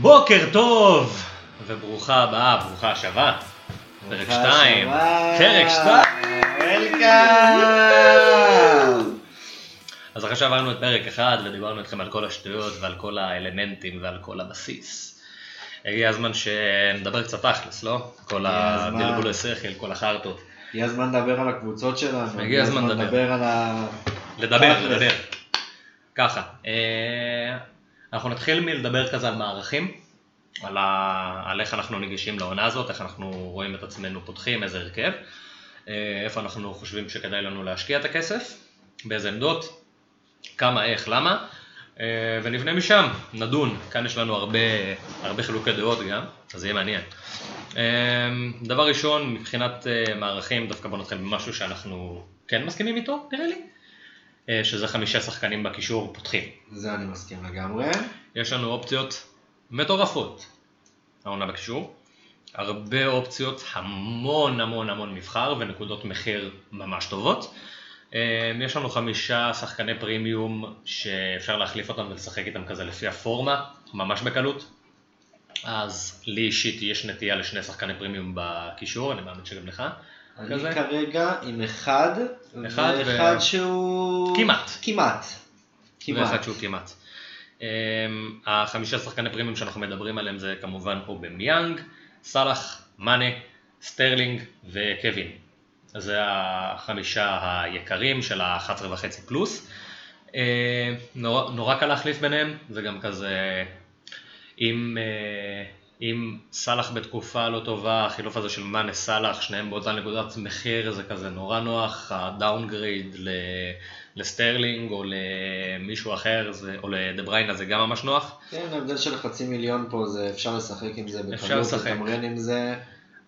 בוקר טוב, וברוכה הבאה, ברוכה השבה. פרק 2. פרק 2. וולקאם. אז אחרי שעברנו את פרק 1 ודיברנו איתכם על כל השטויות ועל כל האלמנטים ועל כל הבסיס. הגיע הזמן שנדבר קצת תכלס, לא? כל. הדלבולי שכל, כל החרטות. הגיע הזמן לדבר על הקבוצות שלנו. הגיע הזמן לדבר. לדבר על ה... לדבר. לדבר. ככה, אה, אנחנו נתחיל מלדבר כזה על מערכים, על, ה... על איך אנחנו ניגשים לעונה הזאת, איך אנחנו רואים את עצמנו פותחים, איזה הרכב, אה, איפה אנחנו חושבים שכדאי לנו להשקיע את הכסף, באיזה עמדות, כמה, איך, למה, אה, ונבנה משם, נדון, כאן יש לנו הרבה, הרבה חילוקי דעות גם, אז יהיה מעניין. אה, דבר ראשון, מבחינת מערכים, דווקא בוא נתחיל במשהו שאנחנו כן מסכימים איתו, נראה לי. אה, שזה חמישה שחקנים בקישור פותחים. זה אני מסכים לגמרי. יש לנו אופציות מטורפות, העונה בקישור, הרבה אופציות, המון המון המון מבחר ונקודות מחיר ממש טובות. אה, יש לנו חמישה שחקני פרימיום שאפשר להחליף אותם ולשחק איתם כזה לפי הפורמה, ממש בקלות. אז לי אישית יש נטייה לשני שחקני פרימיום בקישור, אני מאמין שגם לך. אני כזה? כרגע עם אחד, אחד ו- ואחד שהוא... כמעט. כמעט. ואחד. שהוא כמעט. Um, החמישה שחקני פרימיום שאנחנו מדברים עליהם זה כמובן אובמיאנג, סאלח, מאנה, סטרלינג וקווין. זה החמישה היקרים של ה-11 וחצי פלוס. Uh, נורא, נורא קל להחליף ביניהם, זה גם כזה, אם, uh, אם סאלח בתקופה לא טובה, החילוף הזה של מאנה סאלח, שניהם באותה נקודת מחיר, זה כזה נורא נוח, ה downgrade ל... לסטרלינג או למישהו אחר, זה, או לדה בריינה זה גם ממש נוח. כן, ההבדל של חצי מיליון פה זה אפשר לשחק עם זה אפשר בקלות. לתמרן עם זה.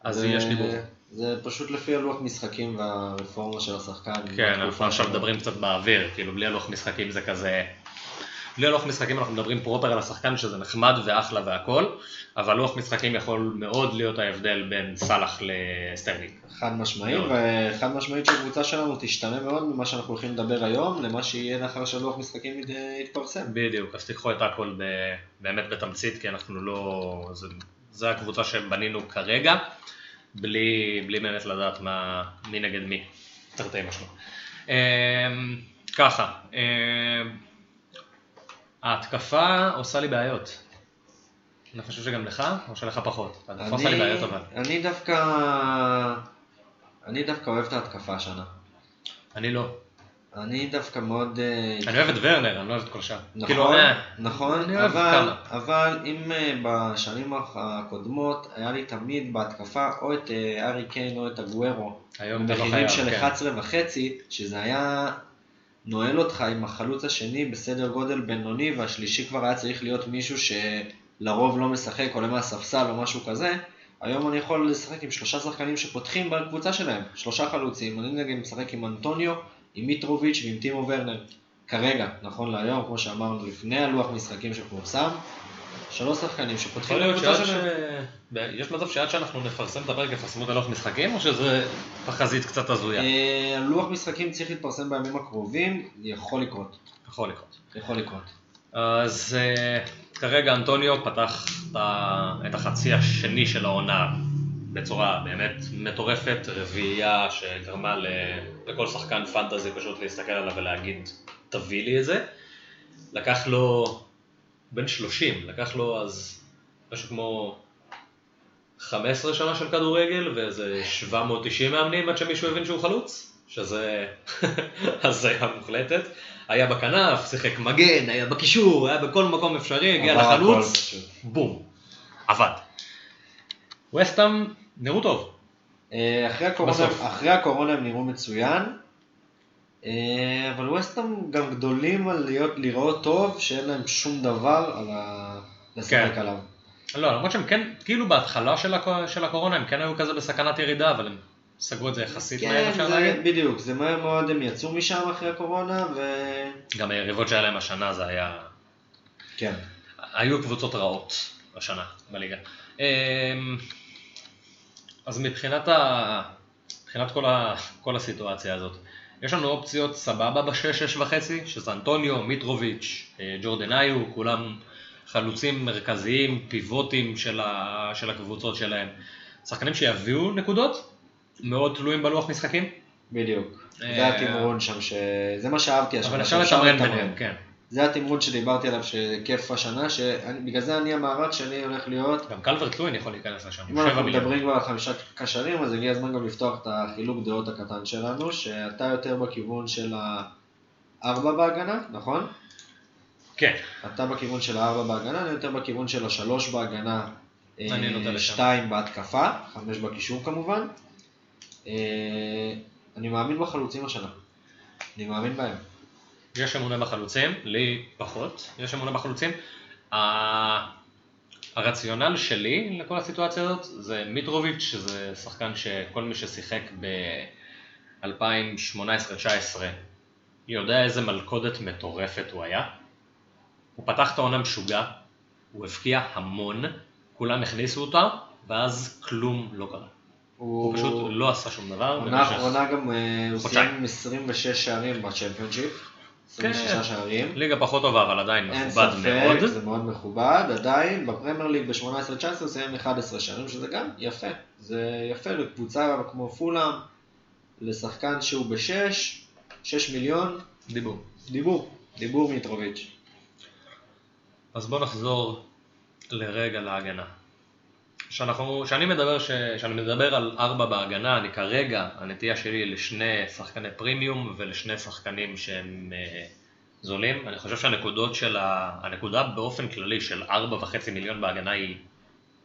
אז זה- יש דיבור. זה פשוט לפי הלוח משחקים והפורמה של השחקן. כן, אנחנו עכשיו. מדברים קצת באוויר, כאילו בלי הלוח משחקים זה כזה... בלי הלוח משחקים אנחנו מדברים פרופר על השחקן שזה נחמד ואחלה והכל, אבל לוח משחקים יכול מאוד להיות ההבדל בין סאלח לסטרלינג. חד משמעית. וחד משמעית שהקבוצה שלנו תשתנה מאוד ממה שאנחנו הולכים לדבר היום, למה שיהיה לאחר שלוח משחקים ית- יתפרסם. בדיוק, אז תיקחו את הכל ב, באמת בתמצית, כי אנחנו לא... זה, זה הקבוצה שבנינו כרגע, בלי, בלי באמת לדעת מה, מי נגד מי, תרתי משמע. אמ, ככה, אמ, ההתקפה עושה לי בעיות. אני חושב שגם לך, או שלך פחות? ההתקפה עושה לי בעיות אבל. אני דווקא... אני דווקא אוהב את ההתקפה השנה. אני לא. אני דווקא מאוד... אה, אני אוהב את ורנר, אני לא אוהב את כל השאר. נכון, כאילו, אה, נכון, אבל, אם אה, בשנים הקודמות היה לי תמיד בהתקפה או את ארי קיין או את הגוורו, היום אתה לא במחירים חייב, של כן. 11 וחצי, שזה היה נועל אותך עם החלוץ השני בסדר גודל בינוני, והשלישי כבר היה צריך להיות מישהו שלרוב לא משחק, עולה מהספסל או משהו כזה. היום אני יכול לשחק עם שלושה שחקנים שפותחים בקבוצה שלהם, שלושה חלוצים, אני נגיד משחק עם אנטוניו, עם מיטרוביץ' ועם טימו ורנר. כרגע, נכון להיום, כמו שאמרנו, לפני הלוח משחקים שפורסם, שלוש שחקנים שפותחים יכול להיות שעד שלהם. ש... יש מצב שעד שאנחנו נפרסם את הפרק יפרסמו את הלוח משחקים, או שזה תחזית קצת הזויה? אה, לוח משחקים צריך להתפרסם בימים הקרובים, יכול לקרות. יכול לקרות. יכול לקרות. אז אה, כרגע אנטוניו פתח את החצי השני של העונה בצורה באמת מטורפת, רביעייה שגרמה לכל שחקן פנטזי פשוט להסתכל עליו ולהגיד תביא לי את זה. לקח לו בן 30, לקח לו אז משהו כמו 15 שנה של כדורגל ואיזה 790 מאמנים עד שמישהו הבין שהוא חלוץ, שזה הזיה מוחלטת. היה בכנף, שיחק מגן, היה בקישור, היה בכל מקום אפשרי, הגיע לחלוץ. בום, עבד. וסטאם נראו טוב. אה, אחרי הקורונה. אחרי הקורונה הם נראו מצוין, אבל ווסטהאם גם גדולים על להיות, לראות טוב, שאין להם שום דבר על ה... לשחק כן. עליו. לא, למרות שהם כן, כאילו בהתחלה של, הקו, של הקורונה הם כן היו כזה בסכנת ירידה, אבל הם סגרו את זה יחסית מהר, כן, אפשר זה, להגיד. בדיוק, זה מהר מאוד הם יצאו משם אחרי הקורונה, וכן. גם היריבות שהיה להם השנה זה היה... היו קבוצות רעות השנה בליגה. אמ, אז מבחינת, ה... מבחינת כל, ה... כל הסיטואציה הזאת, יש לנו אופציות סבבה בשש, שש וחצי, שזה אנטוניו, מיטרוביץ', אה, ג'ורדן איו, כולם חלוצים מרכזיים, פיבוטים של, ה, של הקבוצות שלהם. שחקנים שיביאו נקודות, מאוד תלויים בלוח משחקים. בדיוק. אה, זה התמרון שם, ש... זה מה שאהבתי השנה. אבל אפשר לתמרן ביניהם, כן. זה התמרון שדיברתי עליו, שכיף השנה, שבגלל זה אני המארץ שלי הולך להיות, גם קלברט לואין יכול להיכנס לשם, אם אנחנו. מדברים כבר על חמישה קשרים, אז הגיע הזמן גם לפתוח את החילוק דעות הקטן שלנו, שאתה יותר בכיוון של הארבע בהגנה, נכון? כן, אתה בכיוון של הארבע בהגנה, אני יותר בכיוון של השלוש בהגנה, אה. שתיים בהתקפה, חמש בקישור כמובן. אה, אני מאמין בחלוצים השנה. אני מאמין בהם. יש אמונה בחלוצים, לי פחות, יש אמונה בחלוצים. הרציונל שלי לכל הסיטואציה הזאת זה מיטרוביץ', שזה שחקן שכל מי ששיחק ב-2018-2019 יודע איזה מלכודת מטורפת הוא היה. הוא פתח את העונה משוגע, הוא הבקיע המון, כולם הכניסו אותה, ואז כלום לא קרה. הוא פשוט לא עשה שום דבר. עונה האחרונה גם אה, הוא. סיים עם 26 שערים בצ'מפיונשיפ. 26 כן. שערים. ליגה פחות טובה, אבל עדיין אין מכובד ספק, מאוד. זה מאוד מכובד, עדיין בפרמייר ליג ב-18-19 הוא סיים 11 שערים, שזה גם יפה. זה יפה לקבוצה כמו פולאם, לשחקן שהוא ב-6, 6 מיליון, דיבור. דיבור, דיבור מיטרוביץ'. אז בוא נחזור לרגע להגנה. שאנחנו, שאני מדבר, ש, שאני מדבר על ארבע בהגנה, אני כרגע, הנטייה שלי לשני שחקני פרימיום ולשני שחקנים שהם אה, זולים. אני חושב שהנקודות של ה... הנקודה באופן כללי של ארבע וחצי מיליון בהגנה היא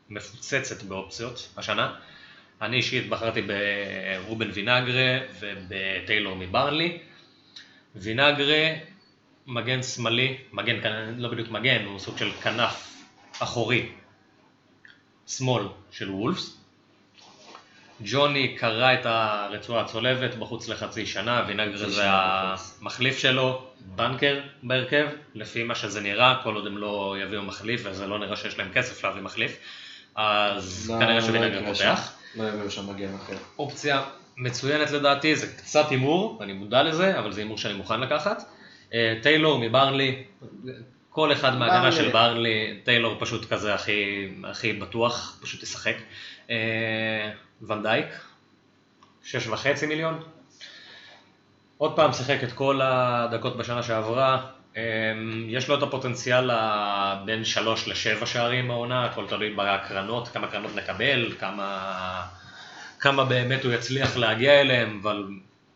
מפוצצת באופציות השנה. אני אישית בחרתי ברובן וינגרה ובטיילור מברנלי. וינגרה מגן שמאלי, מגן, לא בדיוק מגן, הוא סוג של כנף אחורי, שמאל של וולפס. ג'וני קרע את הרצועה הצולבת בחוץ לחצי שנה, וינגרה חצי זה. המחליף שלו, בנקר בהרכב, לפי מה שזה נראה, כל עוד הם לא יביאו מחליף, וזה לא נראה שיש להם כסף להביא מחליף, אז לא- כנראה לא שווינגר פותח. לא יביאו שם מגן אחר. אופציה מצוינת לדעתי, זה קצת הימור, אני מודע לזה, אבל זה הימור שאני מוכן לקחת. אה, טיילור מברנלי, כל אחד מההגנה. של ברנלי, טיילור פשוט כזה הכי, הכי בטוח, פשוט ישחק. אה, ונדייק, שש וחצי מיליון. עוד פעם שיחק את כל הדקות בשנה שעברה, אה, יש לו את הפוטנציאל בין שלוש לשבע שערים העונה, הכל תלוי בהקרנות, כמה קרנות נקבל, כמה, כמה באמת הוא יצליח להגיע אליהם, אבל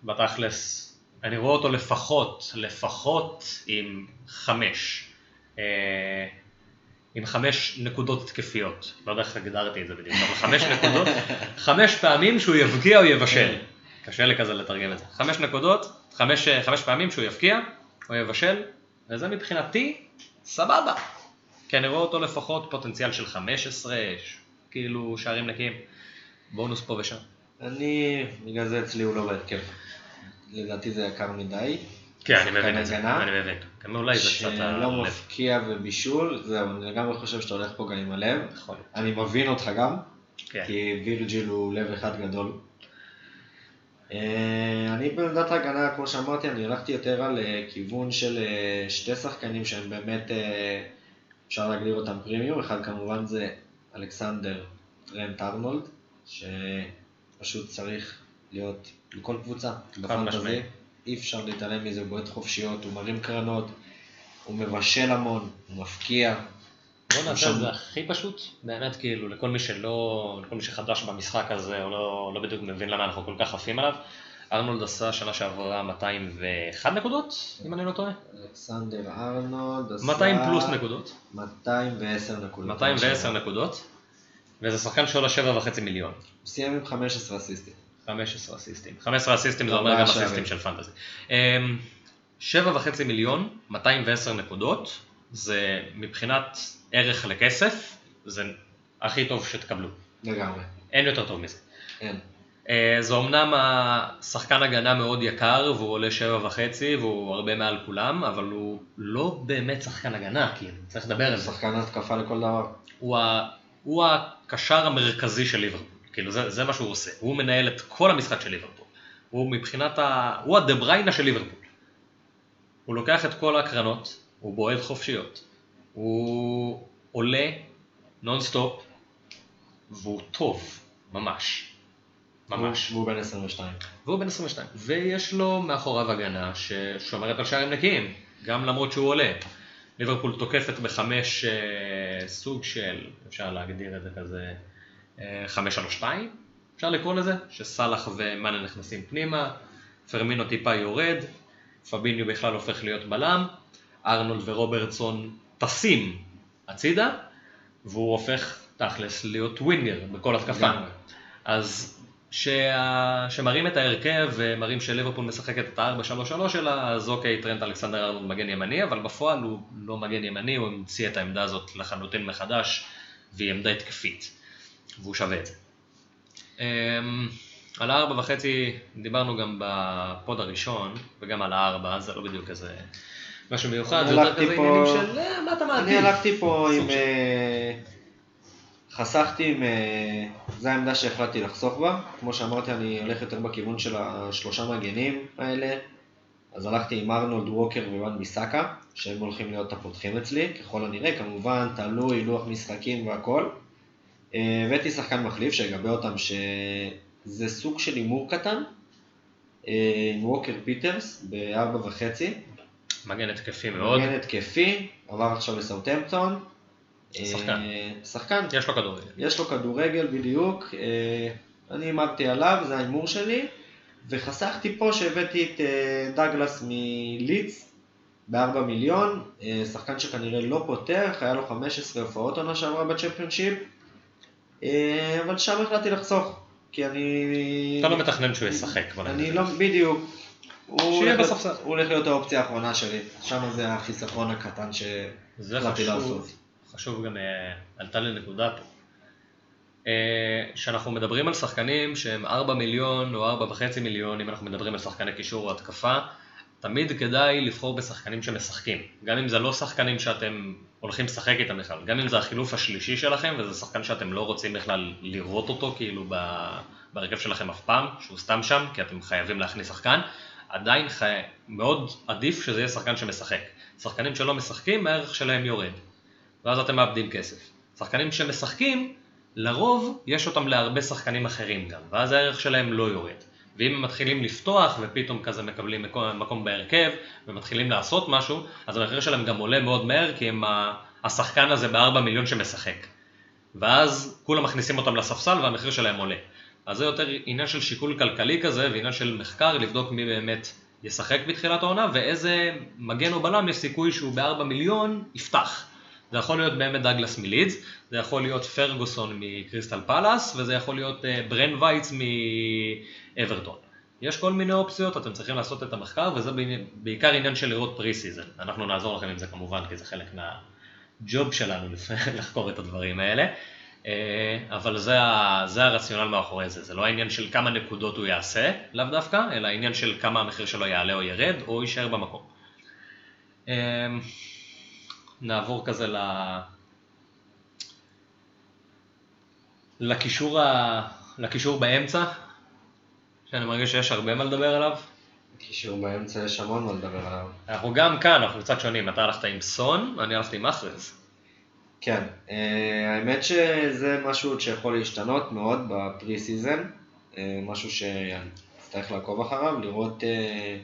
בתכלס, אני רואה אותו לפחות, לפחות עם חמש. אה, עם חמש נקודות התקפיות, לא יודע איך הגדרתי את זה בדיוק, אבל חמש נקודות, חמש פעמים שהוא יבקיע או יבשל. קשה לי כזה לתרגם את זה. חמש נקודות, חמש, חמש פעמים שהוא יבקיע או יבשל, וזה מבחינתי סבבה. כי אני רואה אותו לפחות פוטנציאל של 15, כאילו שערים נקיים, בונוס פה ושם. אני, בגלל זה אצלי הוא לא בהרכב. לדעתי זה יקר מדי. כן, אני מבין את זה, הגנה, אני מבין. גם אולי זה קצת שלא הלב. מפקיע ובישול, זהו, אני לגמרי חושב שאתה הולך פה גם עם הלב. יכול להיות. אני מבין אותך גם, כן. כי וירג'יל הוא לב אחד גדול. אה, אני בעמדת ההגנה, כמו שאמרתי, אני הלכתי יותר על אה, כיוון של אה, שתי שחקנים שהם באמת, אפשר להגדיר אותם פרימיום, אחד כמובן זה אלכסנדר טרנט ארנולד, שפשוט צריך להיות בכל קבוצה, בפנטזי. אי אפשר להתעלם מזה, הוא בועט חופשיות, הוא מרים קרנות, הוא מבשל המון, הוא מפקיע. בוא נעשה שם- את זה הכי פשוט, באמת כאילו לכל מי שלא, לכל מי שחדש במשחק הזה או לא, לא בדיוק מבין למה אנחנו כל כך עפים עליו, ארנולד עשה שנה שעברה 201 נקודות, אם אני לא טועה, אלכסנדר ארנולד עשה... 200 פלוס נקודות, 210 נקודות. 210 נקודות, וזה שחקן שעולה 7.5 מיליון, הוא סיים עם 15 אסיסטים. 15 אסיסטים, 15 אסיסטים זה אומר גם. אסיסטים של פנטזי. אמ, 7.5 מיליון, 210 נקודות, זה מבחינת ערך לכסף, זה הכי טוב שתקבלו. לגמרי. אין יותר טוב מזה. אין. אה, זה אומנם השחקן הגנה מאוד יקר והוא עולה שבע וחצי והוא הרבה מעל כולם, אבל הוא לא באמת שחקן הגנה, כאילו, צריך לדבר על זה. שחקן התקפה לכל דבר. הוא, ה... הוא הקשר המרכזי של ליברפול, כאילו זה, זה מה שהוא עושה, הוא מנהל את כל המשחק של ליברפול. הוא מבחינת ה... הוא הדה בריינה של ליברפול. הוא לוקח את כל ההקרנות, הוא בועט חופשיות. הוא עולה נונסטופ, והוא טוב, ממש. ממש. והוא בן 22. והוא בן 22. ויש לו מאחוריו הגנה ששומרת על שערים נקיים, גם למרות שהוא עולה. ליברפול תוקפת בחמש אה, סוג של, אפשר להגדיר את זה כזה, אה, חמש שלוש שתיים, אפשר לקרוא לזה, שסאלח ומאנה נכנסים פנימה, פירמינו טיפה יורד, פביניו בכלל הופך להיות בלם, ארנולד ורוברטסון טסים הצידה, והוא הופך תכלס להיות ווינגר בכל התקפה. אז שה... שמראים את ההרכב ומראים שליברפול משחקת את ה-4-3-3 שלה, אז אוקיי, טרנט אלכסנדר ארנולד מגן ימני, אבל בפועל הוא לא מגן ימני, הוא המציא את העמדה הזאת לחלוטין מחדש, והיא עמדה התקפית, והוא שווה את זה. אמ, על הארבע וחצי דיברנו גם בפוד הראשון, וגם על הארבע, זה לא בדיוק איזה משהו מיוחד, זה יותר כזה עניינים של אה, מה אתה מעדיף. אני הלכתי פה עם... אה, חסכתי עם... אה, זו העמדה שהחלטתי לחסוך בה. כמו שאמרתי, אני הולך יותר בכיוון של השלושה מגנים האלה. אז הלכתי עם ארנולד ווקר וואן ביסאקה, שהם הולכים להיות הפותחים אצלי, ככל הנראה, כמובן, תלוי, לוח משחקים והכל. הבאתי שחקן מחליף שיגבה אותם, שזה סוג של הימור קטן, אה, עם ווקר פיטרס בארבע וחצי. מגן התקפי מאוד, מגן התקפי, עבר עכשיו לסאוטהמפטון. שחקן. אה, שחקן. יש לו כדורגל. יש לו כדורגל בדיוק. אה, אני הימרתי עליו, זה ההימור שלי. וחסכתי פה שהבאתי את דגלס מלידס ב-4 מיליון, שחקן שכנראה לא פותח, היה לו 15 הופעות עונה שעברה בצ'מפיונשיפ, אבל שם החלטתי לחסוך, כי אני... אתה לא מתכנן שהוא ישחק. אני לא, בדיוק. הוא הולך להיות- האופציה האחרונה שלי, שם זה החיסכון הקטן שהחלטתי לעשות. חשוב, חשוב גם, אה, עלתה לי נקודה פה. אה, שאנחנו מדברים על שחקנים שהם 4 מיליון או 4.5 מיליון, אם אנחנו מדברים על שחקני קישור או התקפה, תמיד כדאי לבחור בשחקנים שמשחקים. גם אם זה לא שחקנים שאתם הולכים לשחק איתם בכלל, גם אם זה החילוף השלישי שלכם וזה שחקן שאתם לא רוצים בכלל לראות אותו כאילו ב- בהרכב שלכם אף פעם, שהוא סתם שם, כי אתם חייבים להכניס שחקן, עדיין חי... מאוד עדיף שזה יהיה שחקן שמשחק. שחקנים שלא משחקים, הערך שלהם יורד. ואז אתם מאבדים כסף. שחקנים שמשחקים, לרוב יש אותם להרבה שחקנים אחרים גם, ואז הערך שלהם לא יורד. ואם הם מתחילים לפתוח ופתאום כזה מקבלים מקום, מקום בהרכב ומתחילים לעשות משהו, אז המחיר שלהם גם עולה מאוד מהר כי הם השחקן הזה בארבע מיליון שמשחק. ואז כולם מכניסים אותם לספסל והמחיר שלהם עולה. אז זה יותר עניין של שיקול כלכלי כזה ועניין של מחקר לבדוק מי באמת ישחק בתחילת העונה ואיזה מגן או בלם יש סיכוי שהוא בארבע מיליון יפתח. זה יכול להיות באמת דגלס מלידס, זה יכול להיות פרגוסון מקריסטל פלאס וזה יכול להיות אה, ברן וייץ מאברטון. יש כל מיני אופציות, אתם צריכים לעשות את המחקר וזה בעיקר עניין של לראות pre season. אנחנו נעזור לכם עם זה כמובן כי זה חלק מהג'וב שלנו לחקור את הדברים האלה. אה, אבל זה, זה הרציונל מאחורי זה, זה לא העניין של כמה נקודות הוא יעשה, לאו דווקא, אלא העניין של כמה המחיר שלו יעלה או ירד, או יישאר במקום. נעבור כזה ל... לקישור, ה... לקישור באמצע, שאני מרגיש שיש הרבה מה לדבר עליו. קישור באמצע יש המון מה לדבר עליו. אנחנו גם כאן, אנחנו קצת שונים, אתה הלכת עם סון, אני הלכתי עם מחרז. כן, אה, האמת שזה משהו שיכול להשתנות מאוד ב pre season, אה, משהו שנצטרך לעקוב אחריו, לראות אה,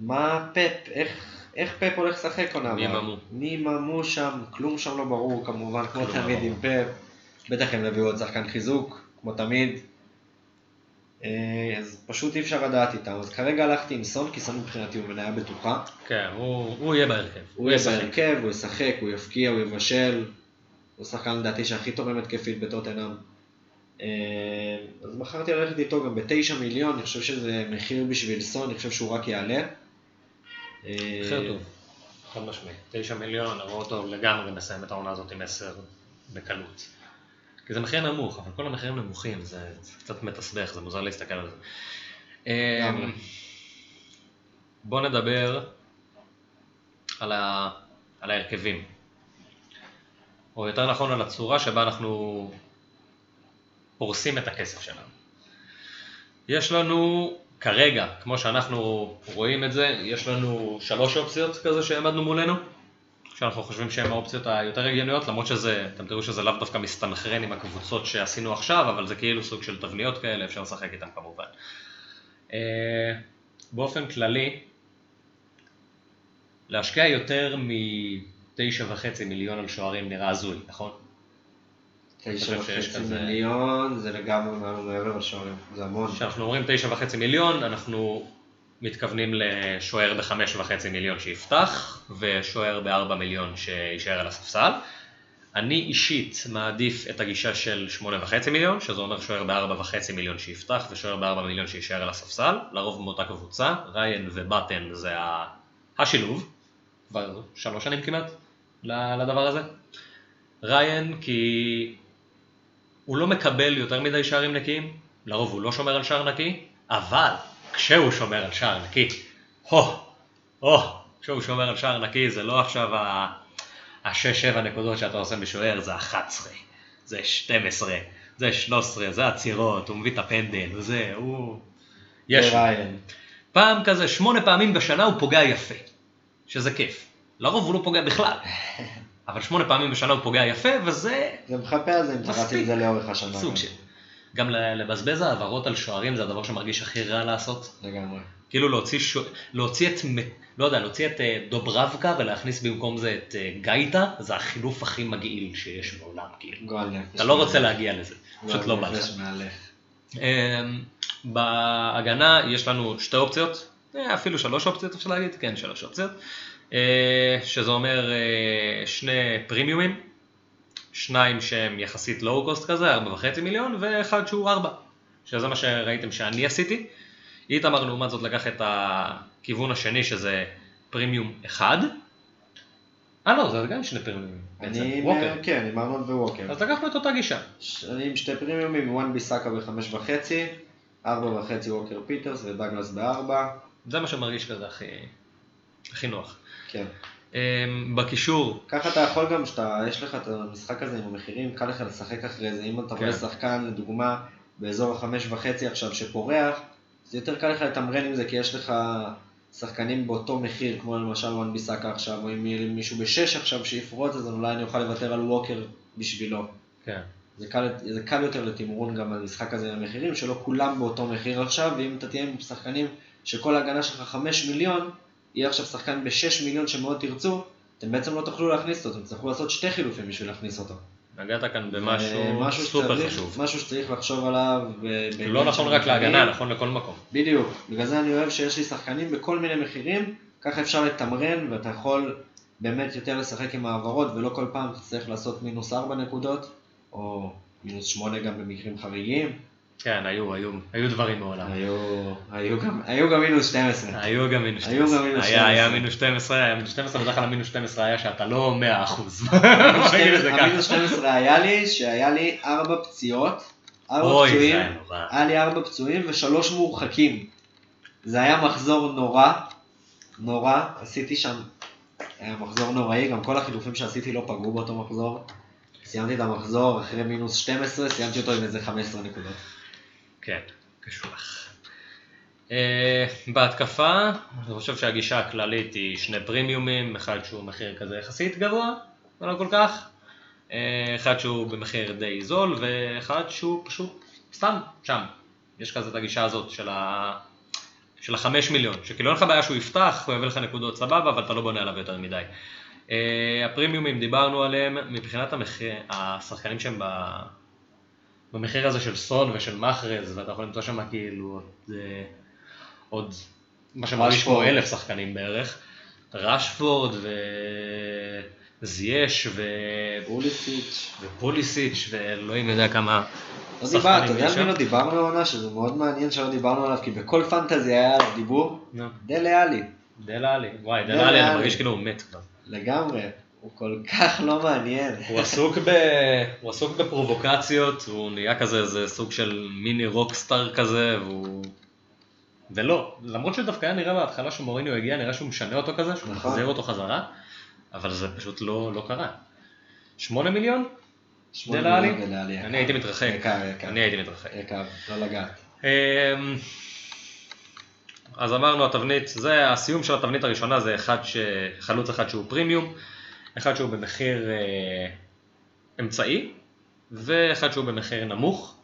מה פפ, איך, איך פפ הולך לשחק עונה הבאה. ממו. מי ממו שם, כלום שם לא ברור כמובן, כמו לא תמיד. עם פפ, בטח הם יביאו עוד שחקן חיזוק, כמו תמיד. אה, אז פשוט אי אפשר לדעת איתם, אז כרגע הלכתי עם סון, כי סון מבחינתי הוא מניה בטוחה. כן, הוא, הוא יהיה בהרכב. הוא יהיה. בהרכב, הוא ישחק, הוא יבקיע, הוא יבשל. הוא שחקן לדעתי שהכי תורם התקפית בטוטנאם. אה, אז בחרתי ללכת איתו גם בתשע מיליון, אני חושב שזה מחיר בשביל סון, אני חושב שהוא רק יעלה. אה, מחיר טוב, חד משמעי. תשע מיליון, אני רואה אותו לגמרי מסיים את העונה הזאת עם עשר בקלות. כי זה מחיר נמוך, אבל כל המחירים נמוכים, זה קצת מתסבך, זה מוזר להסתכל על זה. לגמרי. אמ, בוא נדבר על, ה... על ההרכבים. או יותר נכון על הצורה שבה אנחנו פורסים את הכסף שלנו. יש לנו כרגע, כמו שאנחנו רואים את זה, יש לנו שלוש אופציות כזה שהעמדנו מולנו. שאנחנו חושבים שהן האופציות היותר הגיוניות, למרות שזה, אתם תראו שזה לאו דווקא מסתנכרן עם הקבוצות שעשינו עכשיו, אבל זה כאילו סוג של תבניות כאלה, אפשר לשחק איתן כמובן. אה, באופן כללי, להשקיע יותר מ-9.5 מיליון על שוערים נראה הזוי, נכון? תשע וחצי מיליון, זה לגמרי מעל ומעבר לשוערים, זה המון. כשאנחנו אומרים 9.5 מיליון, אנחנו מתכוונים לשוער ב-5.5 מיליון שיפתח, ושוער ב-4 מיליון שיישאר על הספסל. אני אישית מעדיף את הגישה של 8.5 מיליון, שזה אומר שוער ב-4.5 מיליון שיפתח, ושוער ב-4 מיליון שיישאר על הספסל, לרוב מאותה קבוצה, ריין ובטן זה השילוב, כבר שלוש שנים כמעט לדבר הזה. ריין כי הוא לא מקבל יותר מדי שערים נקיים, לרוב הוא לא שומר על שער נקי, אבל כשהוא שומר על שער נקי, הו, הו, כשהוא שומר על שער נקי זה לא עכשיו ה- השש-שבע נקודות שאתה עושה בשוער, זה 11, זה 12, זה 13, זה עצירות, הוא מביא את הפנדל, זה, הוא... יש לו. פעם כזה, שמונה פעמים בשנה הוא פוגע יפה, שזה כיף. לרוב הוא לא פוגע בכלל, אבל שמונה פעמים בשנה הוא פוגע יפה, וזה זה מחפה על זה אם מספיק. את זה לאורך השנה. סוג גם. של. גם לבזבז העברות על שוערים זה הדבר שמרגיש הכי רע לעשות. לגמרי. כאילו להוציא, שו... להוציא את, לא יודע, להוציא את אה, דוברבקה ולהכניס במקום זה את אה, גייטה, זה החילוף הכי מגעיל שיש בעולם, כאילו. גועל נפש. אתה לא רוצה להגיע לזה, פשוט לא בא לך. אמ, בהגנה יש לנו שתי אופציות, אה, אפילו שלוש אופציות אפשר להגיד, כן שלוש אופציות, שזה אומר אה, שני פרימיומים, שניים שהם יחסית low cost כזה, ארבע וחצי מיליון, ואחד שהוא ארבע, שזה מה שראיתם שאני עשיתי. איתמר לעומת זאת לקח את הכיוון השני שזה פרימיום אחד, אה לא, זה גם שני פרימיומים, אני, עם- ווקר. כן, עם ארנולד וווקר. אז לקחנו את אותה גישה. אני עם שתי פרימיומים, וואן ביסאקה בחמש וחצי, ארבע וחצי ווקר פיטרס ודגלס בארבע. זה מה שמרגיש כזה הכי, הכי נוח. כן. אמ, בקישור, ככה אתה יכול גם, שאתה, יש לך את המשחק הזה עם המחירים, קל לך לשחק אחרי זה. אם אתה רואה כן. שחקן, לדוגמה, באזור החמש וחצי עכשיו שפורח, זה יותר קל לך לתמרן עם זה, כי יש לך שחקנים באותו מחיר, כמו למשל וואן ביסאקה עכשיו, או אם יהיה מישהו בשש עכשיו שיפרוץ, אז אולי אני אוכל לוותר על ווקר בשבילו. כן, זה קל, זה קל יותר לתמרון גם במשחק הזה עם המחירים, שלא כולם באותו מחיר עכשיו, ואם אתה תהיה עם שחקנים שכל ההגנה שלך 5 מיליון, יהיה עכשיו שחקן ב-6 מיליון שמאוד תרצו, אתם בעצם לא תוכלו להכניס אותו, אתם תצטרכו לעשות שתי חילופים בשביל להכניס אותו. נגעת כאן אה, במשהו משהו סופר שצריך- חשוב. משהו שצריך לחשוב עליו. ב- בעניין לא נכון רק מחירים. להגנה, נכון לכל מקום. בדיוק, בגלל זה אני אוהב שיש לי שחקנים בכל מיני מחירים, ככה אפשר לתמרן ואתה יכול באמת יותר לשחק עם העברות ולא כל פעם תצטרך לעשות מינוס 4 נקודות, או מינוס 8 גם במקרים חריגים. כן, היו, היו, היו דברים מעולם. היו, היו, גם, היו גם מינוס 12. היו גם מינוס היו 12. גם מינוס היה, היה 12. מינוס 12, היה מינוס 12, בדרך כלל המינוס 12 היה שאתה לא 100 אחוז. המינוס 12 היה לי, שהיה לי 4 פציעות, 4 אוי, זה פצועים, היה לי 4 פצועים ושלוש מורחקים. זה היה מחזור נורא, נורא, עשיתי שם, היה מחזור נוראי, גם כל החילופים שעשיתי לא פגעו באותו מחזור. סיימתי את המחזור אחרי מינוס 12, סיימתי אותו עם איזה 15 נקודות. כן, קשוח. אה, בהתקפה, אני חושב שהגישה הכללית היא שני פרימיומים, אחד שהוא מחיר כזה יחסית גבוה, אבל לא כל כך, אה, אחד שהוא במחיר די זול, ואחד שהוא פשוט סתם שם. יש כזה את הגישה הזאת של, ה... של החמש מיליון, שכאילו אין לך בעיה שהוא יפתח, הוא יביא לך נקודות סבבה, אבל אתה לא בונה עליו יותר מדי. אה, הפרימיומים, דיברנו עליהם, מבחינת המחיר, השחקנים שהם ב... במחיר הזה של סון ושל מחרז, ואתה יכול למצוא שם כאילו עוד, אה, עוד מה שמרגיש כמו. אלף שחקנים בערך, רשפורד וזייש ו... פוליסיץ'. ופוליסיץ' ואלוהים יודע כמה לא דיברנו, אתה יודע על מי. לא דיברנו העונה, שזה מאוד מעניין שלא דיברנו עליו, כי בכל פנטזי היה עליו דיבור, דלה עלי, דלה עלי, וואי, דלה עלי, אני. מרגיש כאילו הוא מת כבר. לגמרי, הוא כל כך לא מעניין. הוא עסוק, ב... הוא עסוק בפרובוקציות, הוא נהיה כזה איזה סוג של מיני רוקסטאר כזה, והוא... ולא, למרות שדווקא היה נראה בהתחלה שמוריניו הגיע, נראה שהוא משנה אותו כזה, שהוא נכון. מחזיר אותו חזרה, אבל זה פשוט לא, לא קרה. שמונה מיליון? שמונה? מיליון יקר. אני הייתי מתרחק. יקר, יקר. אני הייתי מתרחק. יקר, לא לגעת. אמ, אז אמרנו התבנית, זה הסיום של התבנית הראשונה זה אחד ש... חלוץ אחד שהוא פרימיום, אחד שהוא במחיר אה, אמצעי, ואחד שהוא במחיר נמוך.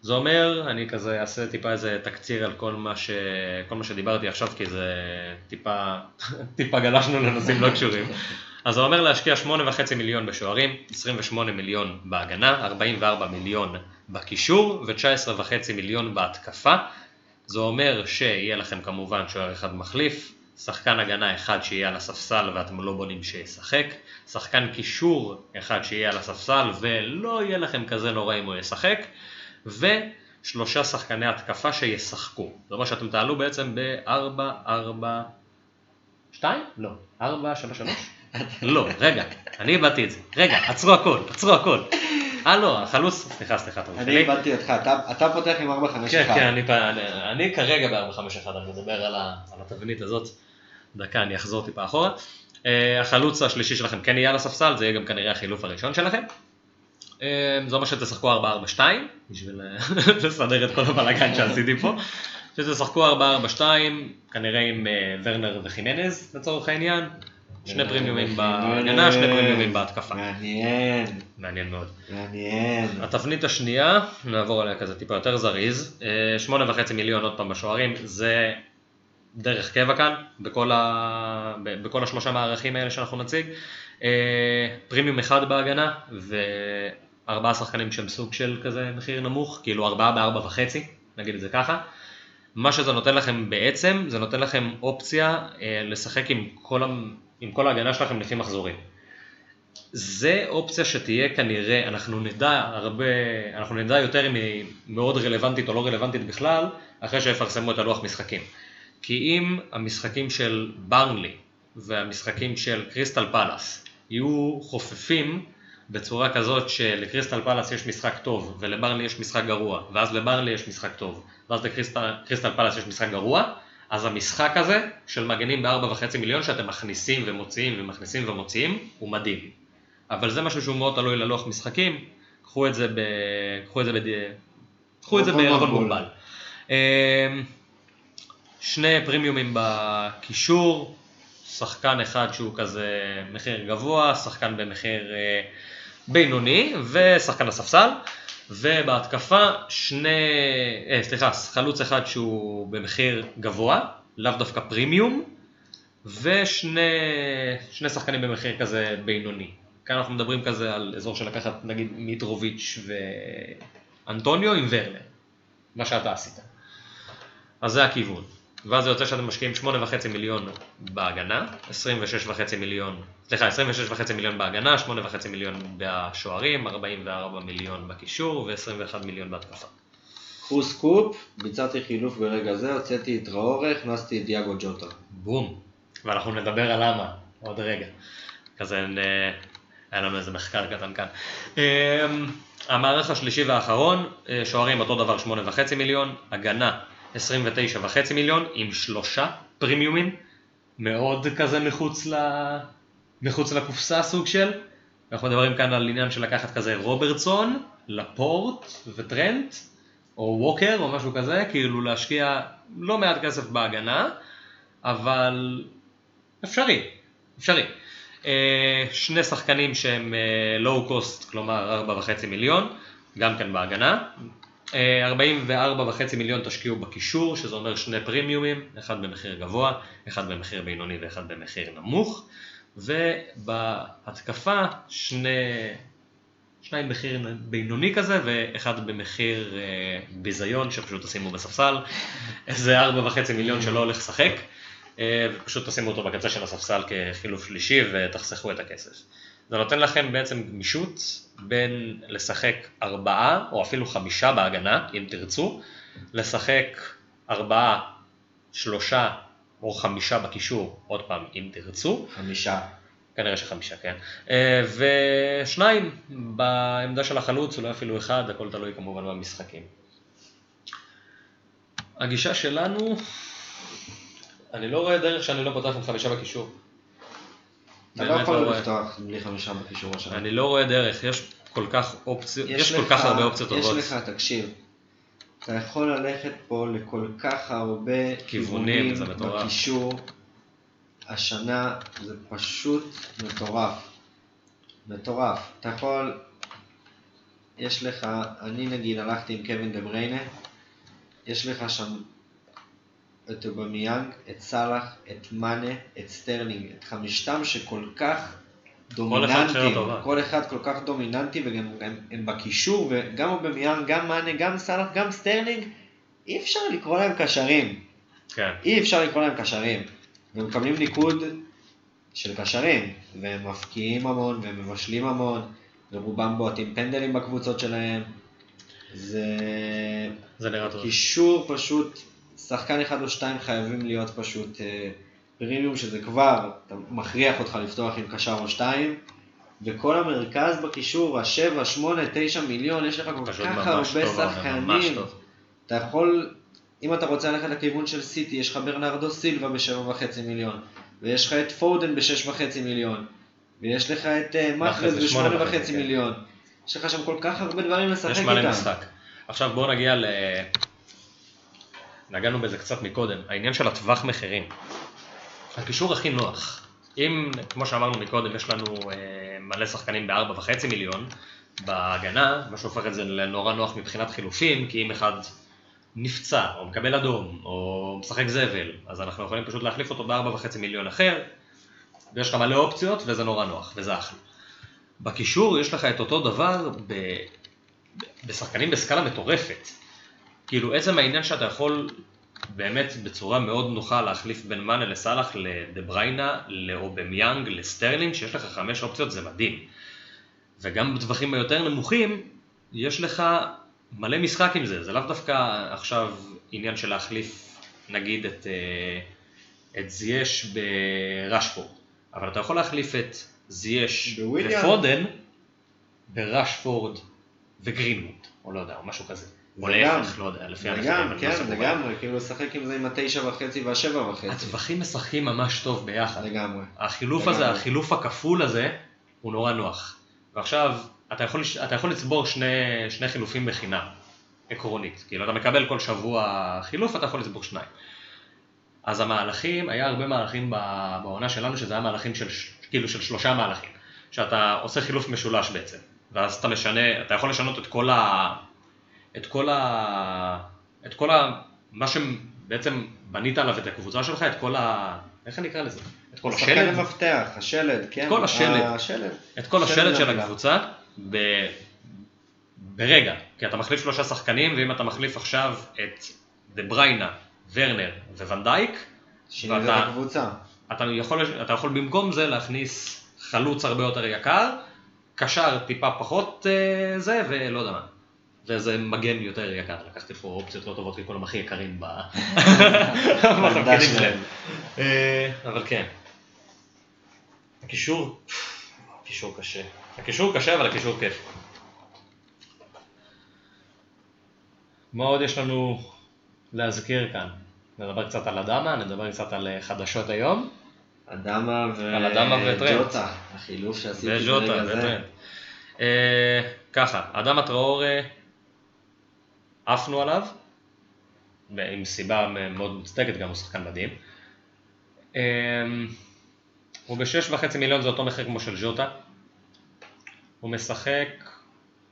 זה אומר, אני כזה אעשה טיפה איזה תקציר על כל מה, ש... כל מה שדיברתי עכשיו, כי זה טיפה, טיפה גלשנו לנושאים לא קשורים. אז זה אומר להשקיע 8.5 מיליון בשוערים, 28 מיליון בהגנה, 44 מיליון בקישור ו-19.5 מיליון בהתקפה. זה אומר שיהיה לכם כמובן שוער אחד מחליף, שחקן הגנה אחד שיהיה על הספסל ואתם לא בונים שישחק, שחקן קישור אחד שיהיה על הספסל ולא יהיה לכם כזה נורא אם הוא ישחק, ושלושה שחקני התקפה שישחקו. זאת אומרת שאתם תעלו בעצם ב-4, 4, 2? לא, 4, 3, 3? לא, רגע, אני איבדתי את זה. רגע, עצרו הכל, עצרו הכל. אה לא, החלוץ, סליחה, סליחה, אתה אני איבדתי אותך, אתה- אתה פותח עם 4-5-1. כן, כן, אני, אני, אני כרגע ב-451, אני מדבר על, ה, על התבנית הזאת. דקה, אני אחזור טיפה אחורה. Uh, החלוץ השלישי שלכם כן יהיה על הספסל, זה יהיה גם כנראה החילוף הראשון שלכם. Uh, זה אומר שתשחקו 4-4-2, בשביל אה, לסדר את כל הבלאגן שעשיתי פה. שתשחקו 4-4-2, כנראה עם uh, ורנר וחימנז לצורך העניין. שני פרימיומים בהגנה, שני פרימיומים בהתקפה. מעניין, מעניין מאוד. מעניין. התבנית השנייה, נעבור עליה כזה טיפה יותר זריז, אה, שמונה וחצי מיליון עוד פעם בשוערים, זה דרך קבע כאן, בכל, ה... בכל השלושה מערכים האלה שאנחנו נציג. אה, פרימיום אחד בהגנה, וארבעה שחקנים שהם סוג של כזה מחיר נמוך, כאילו ארבעה בארבע וחצי, נגיד את זה ככה. מה שזה נותן לכם בעצם, זה נותן לכם אופציה אה, לשחק עם כל. עם כל ההגנה שלכם לפי מחזורים. זה אופציה שתהיה כנראה, אנחנו נדע הרבה, אנחנו נדע יותר אם היא מאוד רלוונטית או לא רלוונטית בכלל, אחרי שיפרסמו את הלוח משחקים. כי אם המשחקים של ברנלי והמשחקים של קריסטל פלאס יהיו חופפים בצורה כזאת שלקריסטל פלאס יש משחק טוב ולברנלי יש משחק גרוע, ואז לברנלי יש משחק טוב, ואז לקריסטל פלאס יש משחק גרוע, אז המשחק הזה של מגנים בארבע וחצי מיליון שאתם מכניסים ומוציאים ומכניסים ומוציאים, הוא מדהים. אבל זה משהו שהוא מאוד תלוי ללוח משחקים, קחו את זה ב... קחו את זה ב... קחו את זה בערבון בערבון מוגבל. שני פרימיומים בקישור, שחקן אחד שהוא כזה מחיר גבוה, שחקן במחיר אה, בינוני ושחקן הספסל, ובהתקפה שני, אה, סליחה, חלוץ אחד שהוא במחיר גבוה, לאו דווקא פרימיום, ושני שני שחקנים במחיר כזה בינוני. כאן אנחנו מדברים כזה על אזור של לקחת נגיד מיטרוביץ' ואנטוניו עם ורנר, מה שאתה עשית. אז זה הכיוון. ואז זה יוצא שאתם משקיעים 8.5 מיליון בהגנה, 26.5 מיליון, סליחה, 26.5 מיליון בהגנה, 8.5 מיליון בשוערים, 44 מיליון בקישור ו-21 מיליון בהתקפה. קחו סקופ, ביצעתי חילוף ברגע זה, הוצאתי את ראורה, הכנסתי את דיאגו ג'וטה. בום. ואנחנו נדבר על למה עוד רגע. כזה נ- היה לנו איזה מחקר קטן כאן. אמ, המערך השלישי והאחרון, אה, שוערים אותו דבר 8.5 מיליון, הגנה 29.5 מיליון עם שלושה פרימיומים, מאוד כזה מחוץ, ל... מחוץ לקופסה סוג של. אנחנו מדברים כאן על עניין של לקחת כזה רוברטסון, לפורט וטרנט, או ווקר או משהו כזה, כאילו להשקיע לא מעט כסף בהגנה, אבל אפשרי, אפשרי. אה, שני שחקנים שהם לואו קוסט, כלומר 4.5 מיליון, גם כן בהגנה. אה, 44.5 מיליון תשקיעו בקישור, שזה אומר שני פרימיומים, אחד במחיר גבוה, אחד במחיר בינוני ואחד במחיר נמוך. ובהתקפה שני, שניים במחיר בינוני כזה ואחד במחיר אה, ביזיון שפשוט תשימו בספסל, איזה ארבע וחצי מיליון שלא הולך לשחק, אה, ופשוט תשימו אותו בקצה של הספסל כחילוף שלישי ותחסכו את הכסף. זה נותן לכם בעצם גמישות בין לשחק ארבעה או אפילו חמישה בהגנה, אם תרצו, לשחק ארבעה, שלושה או חמישה בקישור, עוד פעם, אם תרצו, חמישה. כנראה שחמישה, כן. אה, ושניים בעמדה של החלוץ, אולי אפילו אחד, הכל תלוי כמובן במשחקים. הגישה שלנו, אני לא רואה דרך שאני לא פותח עם חמישה בקישור. אתה לא יכול רואה. לפתוח בלי חמישה בקישור השנה. אני לא רואה דרך, יש כל כך אופציות, יש כל לך- כך הרבה אופציות טובות. יש לך, תקשיב, אתה יכול ללכת פה לכל כך הרבה כיוונים, כיוונים. בקישור. השנה זה פשוט מטורף. מטורף. אתה יכול, יש לך, אני נגיד הלכתי עם קווין דה בריינה, יש לך שם את אובמיאנג, את סאלח, את מאנה, את סטרלינג, את חמישתם שכל כך דומיננטיים, כל, כל אחד כל כך דומיננטי וגם הם, הם בקישור וגם אובמיאנג, גם מאנה, גם סאלח, גם סטרלינג, אי אפשר לקרוא להם קשרים. כן. אי אפשר לקרוא להם קשרים. והם מקבלים ניקוד של קשרים, והם מפקיעים המון, והם מבשלים המון, ורובם בועטים פנדלים בקבוצות שלהם. זה... זה נראה טוב. קישור פשוט, שחקן אחד או שתיים חייבים להיות פשוט אה, פרימיום, שזה כבר, אתה מכריח אותך לפתוח עם קשר או שתיים. וכל המרכז בקישור, השבע, שמונה, תשע מיליון, יש לך כל כך הרבה שחקנים. אתה יכול אם אתה רוצה ללכת לכיוון של סיטי, יש לך ברנרדו סילבה ב-7.5 מיליון, ויש לך את פודן ב-6.5 מיליון, ויש לך את uh, מאחרז ב-8.5 מיליון. יש לך שם כל כך הרבה דברים לשחק איתם. יש מלא משחק. עכשיו בואו נגיע ל... נגענו בזה קצת מקודם, העניין של הטווח מחירים. הקישור הכי נוח. אם, כמו שאמרנו מקודם, יש לנו אה, מלא שחקנים ב-4.5 מיליון, בהגנה, מה שהופך את זה לנורא נוח מבחינת חילופים, כי אם אחד נפצע, או מקבל אדום, או משחק זבל, אז אנחנו יכולים פשוט להחליף אותו בארבע וחצי מיליון אחר, ויש לך מלא אופציות, וזה נורא נוח, וזה אחלה. בקישור יש לך את אותו דבר ב... בשחקנים בסקאלה מטורפת. כאילו עצם העניין שאתה יכול באמת בצורה מאוד נוחה להחליף בין מאנה לסאלח, לדה בריינה, לאובמיאנג, לסטרלינג, שיש לך חמש אופציות, זה מדהים. וגם בטווחים היותר נמוכים, יש לך מלא משחק עם זה, זה לאו דווקא עכשיו עניין של להחליף נגיד את, אה, את זייש ברשפורד, אבל אתה יכול להחליף את זייש ופודן ברשפורד וגרינמוט, או לא יודע, או משהו כזה. או להפך, לא יודע, לפי המחירים. כן, לגמרי, כאילו לשחק עם זה עם התשע וחצי והשבע וחצי. הטווחים משחקים ממש טוב ביחד. לגמרי. החילוף הזה, החילוף הכפול הזה, הוא נורא נוח. ועכשיו, אתה יכול, אתה יכול לצבור שני, שני חילופים בחינם, עקרונית. כאילו, אתה מקבל כל שבוע חילוף, אתה יכול לצבור שניים. אז המהלכים, היה הרבה מהלכים בעונה שלנו, שזה היה מהלכים של, כאילו של שלושה מהלכים. שאתה עושה חילוף משולש בעצם, ואז אתה משנה, אתה יכול לשנות את כל ה... את כל ה... את כל ה... מה שבעצם בנית עליו את הקבוצה שלך, את כל ה... איך אני אקרא לזה? את כל השלד? שחקן המפתח, השלד, כן. את כל השלד. השלד. את כל השלד של הקבוצה, ב... ברגע, כי אתה מחליף שלושה שחקנים, ואם אתה מחליף עכשיו את דה בריינה, ורנר וונדייק, שינית את הקבוצה. אתה יכול, אתה יכול במקום זה להכניס חלוץ הרבה יותר יקר, קשר טיפה פחות אה, זה, ולא יודע מה. וזה מגן יותר יקר, לקחתי פה אופציות לא טובות כי כולם הכי יקרים שלהם. אה, אבל כן. הקישור, הקישור קשה. הקישור קשה אבל הקישור כיף. מה עוד יש לנו להזכיר כאן? נדבר קצת על אדמה, נדבר קצת על אה, חדשות היום. אדמה וג'וטה, החילוף שעשיתי ברגע זה. אה, ככה, אדמה טראורה, עפנו עליו, עם סיבה מאוד מוצדקת, גם הוא שחקן מדהים. אה, הוא בשש וחצי מיליון זה אותו מחיר כמו של ז'וטה. הוא משחק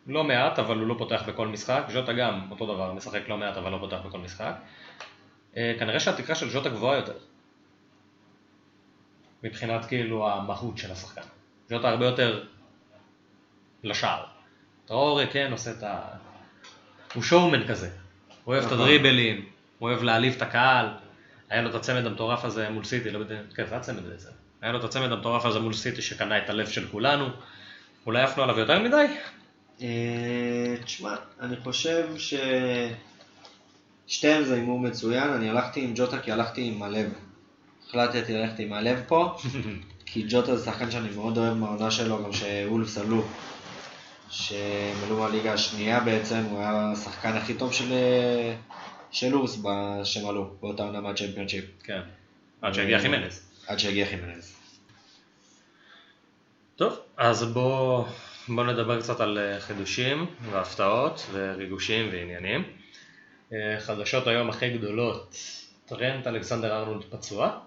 לא מעט, אבל הוא לא פותח בכל משחק. ז'וטה גם אותו דבר, משחק לא מעט, אבל לא פותח בכל משחק. אה, כנראה שהתקרה של ז'וטה גבוהה יותר. מבחינת כאילו המהות של השחקן. ז'וטה הרבה יותר לשער. טראורי כן עושה את ה... הוא שואומן כזה. הוא אוהב את נכון. הדריבלים, הוא אוהב להעליב את הקהל. היה לו את הצמד המטורף הזה מול סיטי, לא יודע, כן, זה הצמד הזה. היה לו את הצמד המטורף הזה מול סיטי שקנה את הלב של כולנו. אולי עפנו עליו יותר מדי? אה, תשמע, אני חושב ש... שתיהם זה הימור מצוין, אני הלכתי עם ג'וטה כי הלכתי עם הלב. החלטתי ללכת עם הלב פה, כי ג'וטה זה שחקן שאני מאוד אוהב מהעונה שלו, גם שאולפס עלו, שהם עלו מהליגה השנייה בעצם, הוא היה השחקן הכי טוב של, של אורס שהם עלו, באותה עונה מהצ'מפיונשיפ. כן, עד שהגיע חימנז. עד שהגיע חימנז. טוב, אז בואו בוא נדבר קצת על אה, חידושים והפתעות וריגושים ועניינים. אה, חדשות היום הכי גדולות, טרנט אלכסנדר ארנולד פצוע.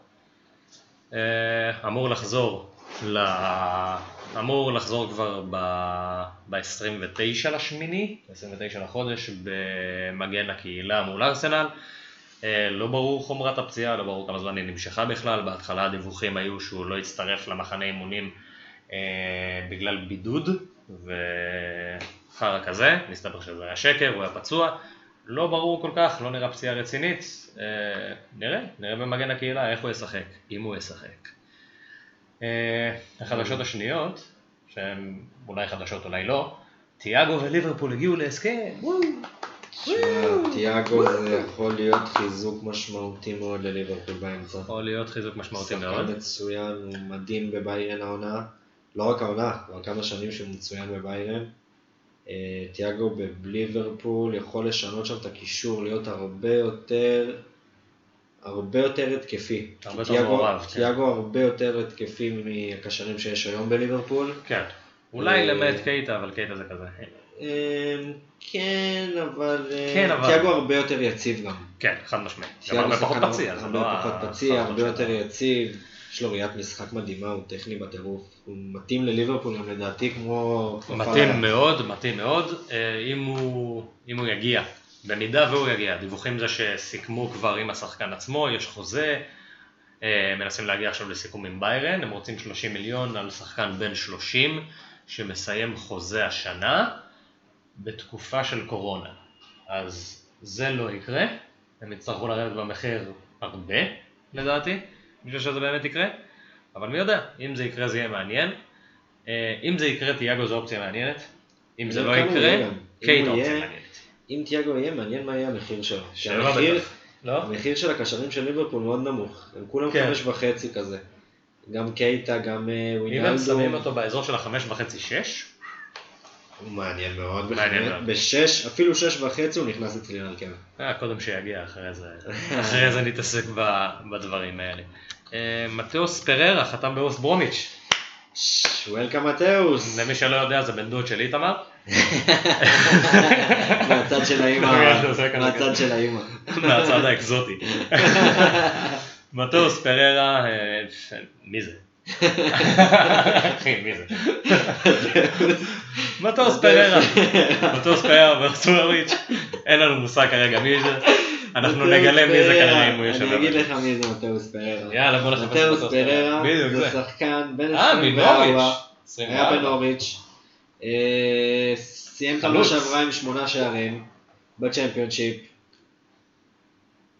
אה, אמור לחזור, ל... אמור לחזור כבר ב-29 לשמיני, 29 לחודש, במגן הקהילה מול ארסנל. אה, לא ברור חומרת הפציעה, לא ברור כמה זמן היא נמשכה בכלל, בהתחלה הדיווחים היו שהוא לא יצטרף למחנה אימונים אה, בגלל בידוד וחרא כזה, מסתבר שזה היה שקר, הוא היה פצוע, לא ברור כל כך, לא נראה פציעה רצינית, אה, נראה, נראה במגן הקהילה איך הוא ישחק, אם הוא ישחק. החדשות השניות, שהן אולי חדשות אולי לא, תיאגו וליברפול הגיעו להסכם, וואו. תיאגו זה יכול להיות חיזוק משמעותי מאוד לליברפול באמצע. יכול להיות חיזוק משמעותי מאוד. שחקן מצוין, הוא מדהים בביירן העונה. לא רק העונה, כבר כמה שנים שהוא מצוין בביירן. אה, תיאגו בליברפול יכול לשנות שם את הקישור, להיות הרבה יותר, הרבה יותר התקפי. הרבה יותר תיאגו- מעורב, כן. תיאגו הרבה יותר התקפי מהקשרים שיש היום בליברפול. כן. אולי אה, למעט קייטה, אבל קייטה זה כזה. אה, כן, אבל אה, כן, אבל- תיאגו הרבה יותר יציב גם. כן, חד משמעית. גם הרבה פחות פציע, הרבה לא פחות פציע, הרבה יותר. יציב. יש לו ראיית משחק מדהימה, הוא טכני בטירוף. הוא מתאים לליברפול גם לדעתי כמו... מתאים מאוד, מתאים מאוד, אם הוא, יגיע, במידה והוא יגיע, דיווחים זה שסיכמו כבר עם השחקן עצמו, יש חוזה, מנסים להגיע עכשיו לסיכום עם ביירן, הם רוצים 30 מיליון על שחקן בן 30 שמסיים חוזה השנה בתקופה של קורונה, אז זה לא יקרה, הם יצטרכו לרדת במחיר הרבה לדעתי, בשביל שזה באמת יקרה, אבל מי יודע, אם זה יקרה זה יהיה מעניין. אה, אם זה יקרה, תיאגו זו אופציה מעניינת. אם זה לא יקרה, קייט הוא אופציה מעניינת. אם תיאגו יהיה, מעניין מה יהיה המחיר שלו. המחיר- בטח. לא? המחיר של הקשרים של ליברפול מאוד נמוך. הם כולם כן. חמש וחצי כזה. גם קייטה, גם אה, אם הם ווינלדו. שמים אותו באזור של החמש וחצי שש, הוא מעניין מאוד. מעניין מאוד. בשש, אפילו שש וחצי הוא נכנס אצלי להרכב. אה, קודם שיגיע, אחרי זה, אחרי זה נתעסק בדברים האלה. אה, מתאוס פררה חתם באוס ברומיץ', וולקאם מתאוס. למי שלא יודע זה בן דוד של איתמר, מהצד של האימא. מהצד של האימא. מהצד האקזוטי. מתאוס פררה, אה, מי זה? אחי, מי זה? מטוס פררה, מטוס פררה ואוסטרוביץ', אין לנו מושג כרגע מי זה, אנחנו נגלה מי זה. כנראה אם הוא יושב. אני אגיד. לך מי זה מתאוס פררה. יאללה בוא נחפש מטוס פררה זה זה. שחקן בן אה, 24. מנוריץ'. היה 24. בנוריץ'. אה, סיים את העונה חלוץ. שעברה עם שמונה שערים בצ'מפיונשיפ.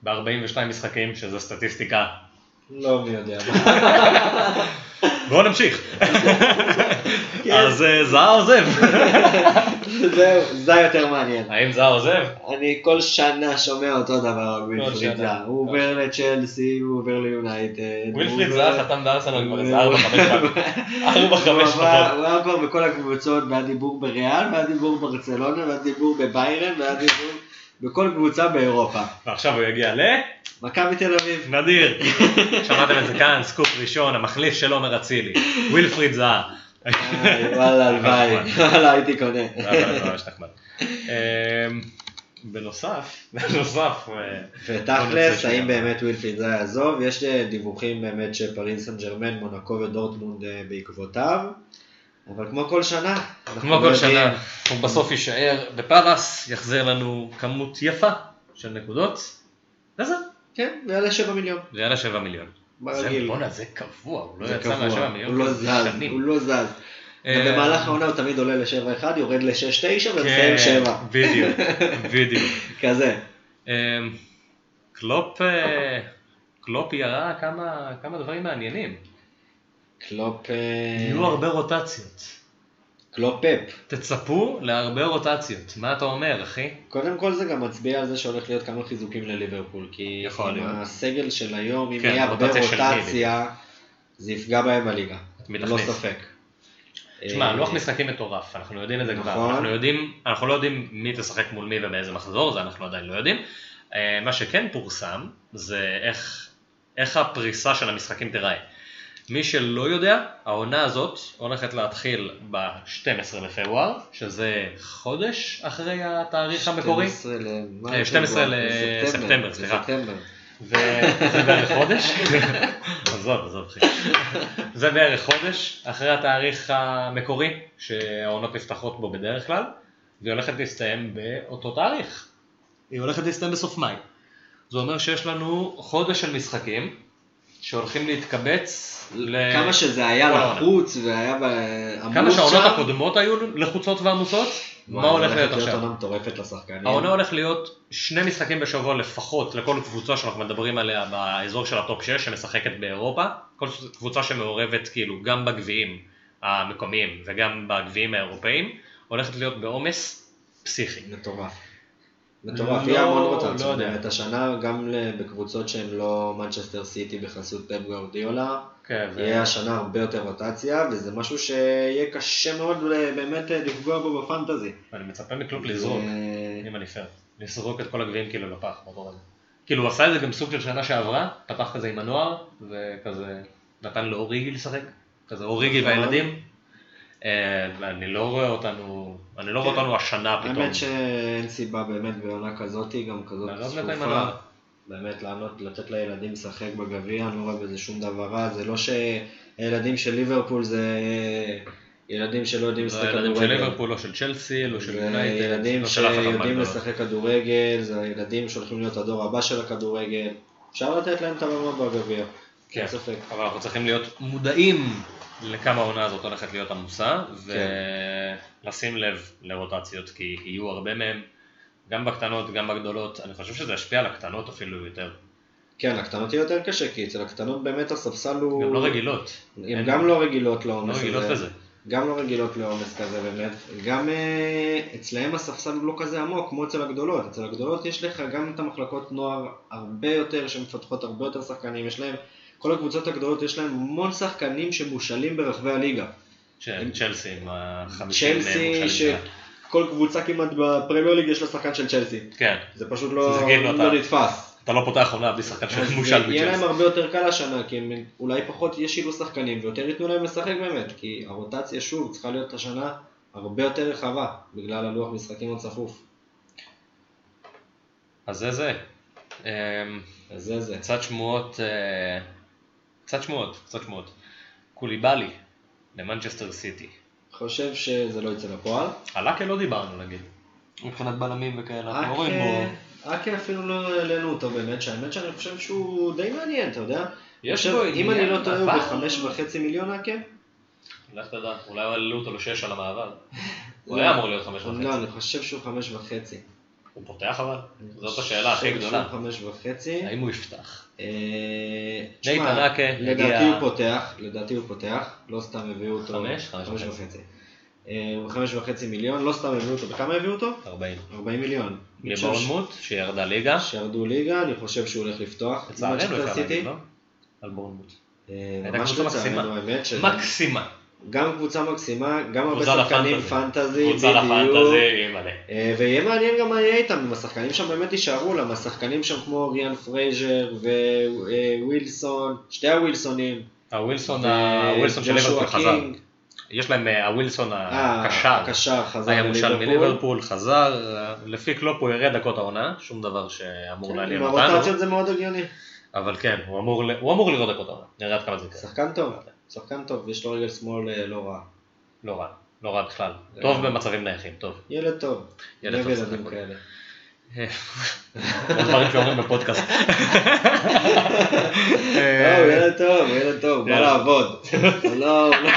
ב-42 משחקים, שזה סטטיסטיקה. לא מי יודע. בואו נמשיך. כן. אז אה, זהה עוזב. זהו, זה יותר מעניין. האם זהה עוזב? אני כל שנה שומע אותו דבר על ווילפריד. זהה. הוא עובר לצ'לסי, הוא עובר ליונייטד. ווילפריד זהה חתם בארסנל כבר איזה הוא- 4-5 פעמים. 4-5 הוא לפחות. עבר- הוא היה כבר בכל הקבוצות, והיה דיבור בריאל, והיה דיבור בברצלונה, והיה דיבור בביירן, והיה דיבור בכל קבוצה באירופה. ועכשיו הוא יגיע ל... מכבי תל אביב. נדיר. שמעתם את זה כאן, סקופ ראשון, המחליף של עומר אצילי. ווילפריד זהה. וואלה, הלוואי, נחמד. וואלה, הייתי קונה. ממש נחמד. אמ, בנוסף, בנוסף, אה, ותכלס. האם באמת ווילפריד זה יעזוב? יש אה, דיווחים באמת שפריס סן ג'רמן, מונקו ודורטמונד אה, בעקבותיו, אבל כמו כל שנה, אנחנו כמו לא כל. שנה, הוא בסוף יישאר בפאלאס, יחזיר לנו כמות יפה של נקודות, וזהו, כן, ויעלה 7 מיליון. ויאללה 7 מיליון. זה. בואנה, זה קבוע, הוא לא זה יצא מה-7 קבוע, מיליון הוא לא זז, שנים. הוא לא זז. אה, במהלך העונה הוא תמיד עולה ל-7-1, יורד ל-6-9 ומסיים כן, 7. בדיוק, בדיוק. כזה. אמ, קלופ, אה, קלופ ירה כמה, כמה דברים מעניינים. קלופ... אה, יהיו הרבה רוטציות. קלופ פפ. תצפו להרבה רוטציות. מה אתה אומר, אחי? קודם כל זה גם מצביע על זה שהולך להיות כמה חיזוקים לליברפול, כי יכול להיות. הסגל של היום, אם כן, יהיה הרבה רוטציה זה יפגע בהם בליגה. תכניס? ספק. תשמע, אה, לוח משחקים מטורף, אנחנו יודעים את זה כבר. נכון. אנחנו יודעים, אנחנו לא יודעים מי תשחק מול מי ובאיזה מחזור, זה אנחנו עדיין לא יודעים. אה, מה שכן פורסם, זה איך, איך הפריסה של המשחקים תיראה. מי שלא יודע, העונה הזאת הולכת להתחיל ב-12 לפברואר, שזה חודש אחרי התאריך המקורי. 12 למה? אה, 12 פברואר? לספטמבר, סליחה. וזה בערך חודש, עזוב, עזוב, אחי. זה בערך חודש אחרי התאריך המקורי שהעונות נפתחות בו בדרך כלל, והיא הולכת להסתיים באותו תאריך. היא הולכת להסתיים בסוף מאי. זה אומר שיש לנו חודש של משחקים שהולכים להתקבץ ל... כמה שזה היה העונה. לחוץ והיה עמוס כמה שהעונות שם, הקודמות היו לחוצות ועמוסות, מה וואי, הולך להיות הולכת עכשיו? עונה מטורפת לשחקנים. העונה הולך להיות שני משחקים בשבוע לפחות לכל קבוצה שאנחנו מדברים עליה באזור של ה top 6 שמשחקת באירופה, כל קבוצה שמעורבת כאילו גם בגביעים המקומיים וגם בגביעים האירופאים, הולכת להיות בעומס פסיכי. מטורף. מטורף, יהיה המון רוטציות יודע. באמת השנה, גם בקבוצות שהן לא מנצ'סטר סיטי בחסות פפ גאורדיולה, כן, יהיה השנה הרבה יותר רוטציה, וזה משהו שיהיה קשה מאוד באמת אה, לפגוע בו בפנטזי. אני מצפה מקלופ לזרוק, אם אני פייר, לזרוק את כל הגביעים כאילו לפח באותו רגע. כאילו הוא עשה את זה גם סוג של שנה שעברה, פתח כזה עם הנוער, וכזה נתן לאוריגי לשחק, כזה אוריגי נכון. והילדים. אה, ואני לא רואה אותנו, אני לא רואה כן. אותנו השנה פתאום. האמת שאין סיבה באמת בעונה כזאת, גם כזאת צפופה. באמת לענות, לתת לילדים לשחק בגביע, אני לא רואה בזה שום דבר רע, זה לא שהילדים של ליברפול זה ילדים שלא יודעים לשחק הילדים של כדורגל. ליברפול, לא של צ'לסי, לא של זה יונייטד, ילדים לא שיודעים. לשחק כדורגל, זה הילדים שהולכים להיות הדור הבא של הכדורגל. אפשר לתת להם את הבמה בגביע, כן. אין ספק. אבל אנחנו צריכים להיות מודעים לכמה העונה הזאת הולכת להיות עמוסה, כן. ולשים לב לרוטציות, כי יהיו הרבה מהם, גם בקטנות, גם בגדולות. אני חושב שזה ישפיע על הקטנות אפילו יותר. כן, הקטנות יהיה יותר קשה, כי אצל הקטנות באמת הספסל הוא... גם לא רגילות. הן גם לא רגילות לא לעומס רגילות הזה. לזה. גם לא רגילות לעומס כזה באמת. גם אה, אצלהם הספסל הוא לא כזה עמוק כמו אצל הגדולות. אצל הגדולות יש לך גם את המחלקות נוער הרבה יותר, שמפתחות הרבה יותר שחקנים. יש להם, כל הקבוצות הגדולות יש להם המון שחקנים שמושאלים ברחבי הליגה. של צ'לסי עם החמישים צ'לסי, מושאלים שלה. שכל קבוצה כמעט בפרמייר ליג יש לה שחקן של צ'לסי. כן. זה פשוט לא, כאילו לא נתפס. אתה לא פותח עונה בלי שחקן אז שמושל יהיה להם בצ'לסי. הרבה יותר קל השנה, כי הם אולי פחות ישילו שחקנים ויותר ייתנו להם לשחק באמת, כי הרוטציה שוב צריכה להיות השנה הרבה יותר רחבה, בגלל הלוח משחקים הצפוף. אז זה זה. אמ, אז זה זה. קצת שמועות, אה, קצת שמועות, קצת שמועות. קוליבאלי למנצ'סטר סיטי. חושב שזה לא יצא לפועל. על אקה לא דיברנו נגיד. מבחינת בלמים וכאלה, אנחנו לא רואים בו... אקה אפילו לא העלינו אותו באמת, שהאמת שאני חושב שהוא די מעניין, אתה יודע? יש בו אם אני עניין, לא טועה הוא בחמש וחצי מיליון אקה? לך תדע, אולי העלו אותו לשש על המעבר. הוא לא. היה אמור להיות חמש לא, וחצי. אני חושב שהוא חמש וחצי. הוא פותח אבל? זאת השאלה הכי גדולה. חמש וחצי. האם הוא יפתח? אה, נייתן תשמע, אקה לדעתי הגיע- הוא פותח, לדעתי הוא פותח, לא סתם הביאו אותו, חמש? חמש וחצי. אה, הוא חמש וחצי מיליון, לא סתם הביאו אותו, בכמה הביאו אותו? 40. 40 מיליון. לבורנמוט, שירדה ליגה. שירדו ליגה, אני חושב שהוא הולך לפתוח. לצערנו אפשר. להגיד, לא? על בורנמוט. אה, הייתה ממש קבוצה לצערנו, מקסימה. האמת, מקסימה. גם קבוצה מקסימה, גם הרבה שחקנים. fantasy, קבוצה. ל fantasy, מלא. אה, ויהיה מעניין גם מה יהיה איתם, אם השחקנים שם באמת יישארו, למה השחקנים שם כמו ריאן פרייזר ווילסון, שתי הווילסונים, הווילסון, של ליברפול חזר. יש להם אה, הווילסון אה, הקשר. הקשר חזר לליברפול. מליברפול, חזר, אה, לפי קלופ הוא ירד דקות העונה, שום דבר שאמור כן, לעניין עם אותנו, הרוטציות זה מאוד הגיוני. אבל כן, הוא אמור לראות דקות העונה, נראה עד כמה זה יקרה. שחקן טוב, שחקן טוב, יש לו רגל שמאל אה, לא רע. לא רע, לא רע בכלל. זה- טוב במצבים נייחים, טוב. ילד טוב, ילד טוב, ילדים סך כאלה. דברים שאומרים בפודקאסט. לא, הוא ילד טוב, הוא ילד טוב, בא. לעבוד. לא, לא-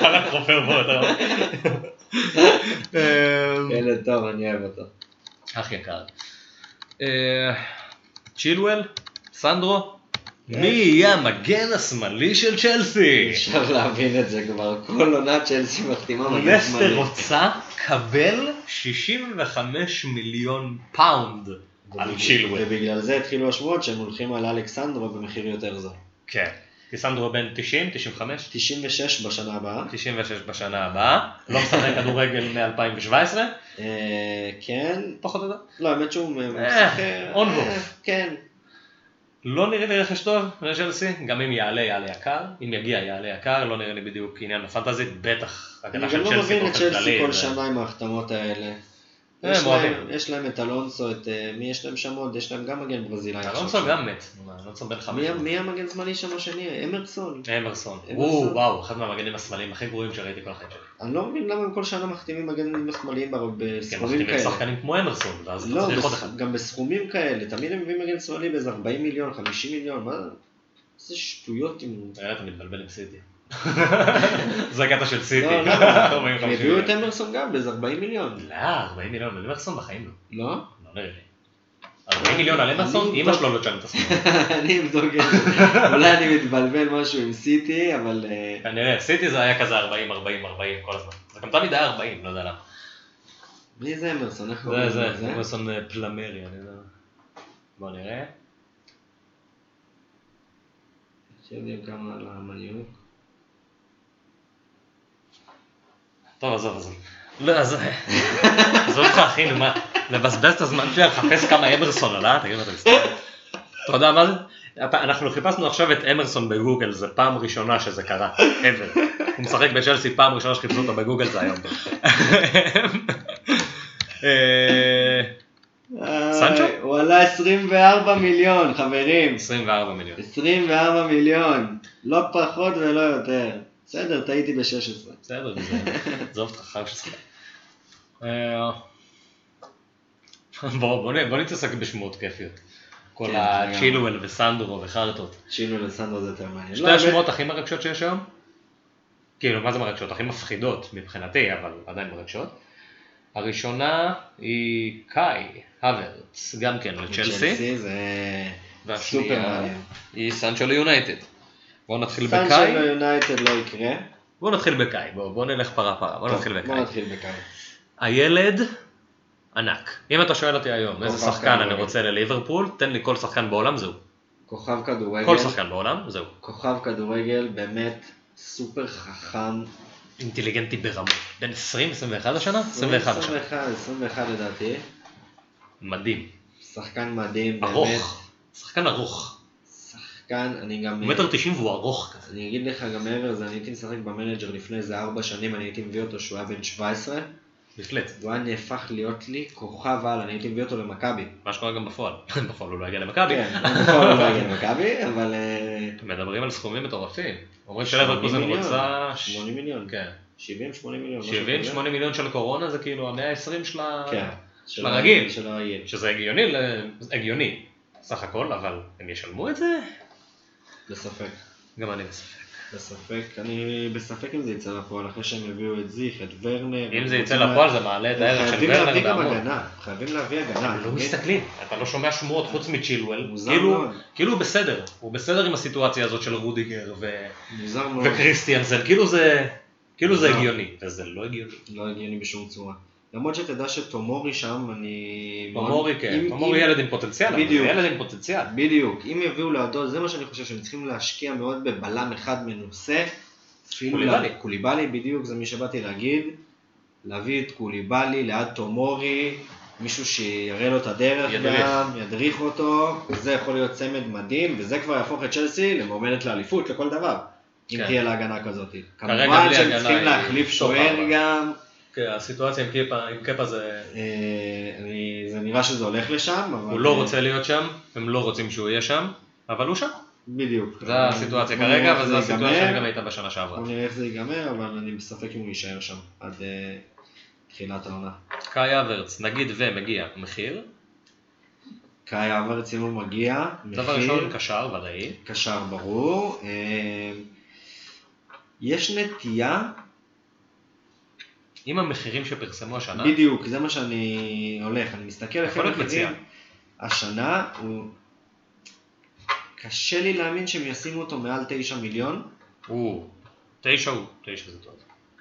חלק חופר בו, אתה. ילד טוב, אני אוהב אותו. אח יקר. אה, צ'ילואל, סנדרו, מי יהיה המגן השמאלי של צ'לסי? אפשר להבין את זה כבר, כל עונה צ'לסי מחתימה מגן שמאלי. רוצה קבל 65 מיליון פאונד על צ'ילואל. ובגלל זה התחילו השמועות שהם הולכים על אלכסנדרו במחיר יותר זול. כן. כי סנדרו בן 90, 95? 96 בשנה הבאה. 96 בשנה הבאה, לא משחק כדורגל מ-2017, אה, כן, פחות או יותר. לא, האמת שהוא אה, משחק... אונבו. אה, כן. לא נראה לי רכש טוב לצ'לסי, גם אם יעלה יעלה יקר, אם יגיע יעלה יקר, לא נראה לי בדיוק עניין בפנטזית, בטח אני גם לא מבין את צ'לסי. כל שנה עם ההחתמות האלה. הם יש. להם- את אלונסו, את אה, מי יש להם שם עוד? יש להם גם מגן ברזילאי. אלונסו. גם מת. אלונסו בן חמש. מי- המגן שמאלי שם השני? אמרסון. אמרסון. וואו, אחד מהמגנים השמאליים הכי גרועים שראיתי כל החיים שלי. אני לא מבין למה הם כל שנה מחתימים מגנים שמאליים ב- כי הם בסכומים מחתימים כאלה. שחקנים כמו אמרסון, ואז אתה לא, צריך עוד אחד. גם בסכומים כאלה, תמיד הם מביאים מגן שמאלי באיזה 40 מיליון, 50 מיליון, מה? איזה שטויות עם... אתה מתבלבל עם סיטי. זה הקטע של סיטי. לא? 40, הם 50 הביאו את. אמרסון גם באיזה 40 מיליון. לא, 40 מיליון, אמרסון בחיים לא. לא? לא נראה לי. 40 מיליון על אמרסון, אני אמא. שלו לא תשלם את הסכום. אני אבדוק את זה. אולי אני מתבלבל משהו עם סיטי, אבל... אה, כנראה, סיטי זה היה כזה 40, 40, 40 כל הזמן. זה גם תמיד היה 40, לא יודע למה. מי זה אמרסון? איך זה, קוראים זה, לזה? אמרסון אה, פלמרי, אני יודע. בוא נראה. שיודעים כמה על המניוק. טוב, עזוב, עזוב. לא, עזוב. עזוב אותך, אחי, נו מה, לבזבז את הזמן שלי לחפש כמה אמרסון עלה, תגיד מה אתה מסתכל. אתה יודע מה זה? אנחנו חיפשנו עכשיו את אמרסון בגוגל, זו פעם ראשונה שזה קרה, ever. הוא משחק בצ'לסי, פעם ראשונה שחיפשו אותו בגוגל זה היום. אה, סנצ'ו? איי, הוא עלה 24 מיליון, חברים. 24 מיליון. 24 מיליון. לא פחות ולא יותר. בסדר, טעיתי ב-16. בסדר, זה- עזוב אותך, חייב ששחק. אה, בוא נתעסק בשמועות כיפיות. כל כן, הצ'ילואל וסנדרו וחרטות. שינו לסנדרו זה יותר מעניין. שתי לא, השמועות הכי מרגשות שיש היום? כאילו, מה זה מרגשות? הכי מפחידות מבחינתי, אבל עדיין מרגשות. הראשונה היא קאי הוורץ, גם כן לצ'לסי, צ'לסי זה סופר מעניין. היא סנצ'ו ליונייטד. בואו נתחיל סנצ'ו בקאי, יונייטד לא יקרה. בואו נתחיל בקאי, בואו בוא נלך פרה פרה, בואו נתחיל בקאי. נתחיל בקאי. הילד ענק. אם אתה שואל אותי היום איזה שחקן אני. רוצה לליברפול, תן לי כל שחקן בעולם, זהו. כוכב כדורגל. כל שחקן בעולם, זהו. כוכב כדורגל באמת סופר חכם. אינטליגנטי ברמות. בן 20, 21 השנה? 21 השנה. 21, 21 לדעתי. מדהים. שחקן מדהים, באמת. ארוך. שחקן ארוך. שחקן, אני גם... הוא מטר 90 והוא ארוך כזה. אני אגיד לך גם מעבר לזה, אני הייתי משחק במנג'ר לפני איזה 4 שנים, אני הייתי מביא אותו שהוא היה בן 17, בהחלט. והוא היה נהפך להיות לי כוכב על, אני הייתי מביא אותו למכבי. מה שקורה גם בפועל. בפועל הוא לא יגיע למכבי. כן, בפועל הוא לא הגיע למכבי, אבל... אה, מדברים על סכומים מטורפים. אומרים 80 שלברקוזן. רוצה... 80 מיליון. כן. 70-80 מיליון. משהו 70-80 כזה. מיליון של קורונה זה כאילו המאה ה-20 של ה... כן. של הרגיל. של הרגיל. שזה הגיוני סך הכל, אבל הם ישלמו את זה? בספק. גם אני בספק. בספק. אני בספק אם זה יצא לפועל, אחרי שהם הביאו את זיך, את ורנר. אם זה יצא לפועל זה מעלה את הערך של חייבים ורנר להביא גם. הגנה. חייבים להביא הגנה. לא מסתכלים, אתה לא שומע שמועות חוץ מצ'ילואל, מוזר כאילו מאוד. כאילו הוא בסדר, הוא בסדר עם הסיטואציה הזאת של רודיגר. וקריסטיאנסן, כאילו זה כאילו. הגיוני, וזה לא הגיוני. לא הגיוני בשום צורה. למרות שתדע שטומורי שם, אני... תומורי כן, אם- תומורי אם- ילד עם פוטנציאל, אבל זה בדיוק. ילד עם פוטנציאל. בדיוק. אם יביאו לידו, זה מה שאני חושב, שהם צריכים להשקיע מאוד בבלם אחד מנוסה. קוליבאלי. לה- קוליבאלי, בדיוק, זה מי שבאתי להגיד. להביא את קוליבאלי ליד טומורי, מישהו שיראה לו את הדרך ידריך. גם, ידריך אותו, וזה יכול להיות צמד מדהים, וזה כבר יהפוך את צ'לסי למועמדת לאליפות לכל דבר. אם כן. תהיה לה הגנה כזאת. כמובן שהם צריכים להחליף שוער. גם. כן, הסיטואציה עם קיפה- עם קפה זה... אה, אני- זה נראה שזה הולך לשם, אבל... הוא לא רוצה להיות שם, הם לא רוצים שהוא יהיה שם, אבל הוא שם. בדיוק. זו הסיטואציה כרגע, וזו זה הסיטואציה. שגם הייתה בשנה שעברה. בוא נראה איך זה ייגמר, אבל אני בספק אם הוא יישאר שם עד אה, תחילת העונה. קאי אברץ, נגיד ומגיע מחיר, קאי אברץ אם הוא מגיע, דבר ראשון קשר ודאי, קשר ברור. אה, יש נטייה, עם המחירים שפרסמו השנה, בדיוק, זה מה שאני הולך, אני מסתכל לפי המחירים. השנה הוא... קשה לי להאמין שהם ישימו אותו מעל 9 מיליון. הוא, תשע הוא, תשע זה טוב,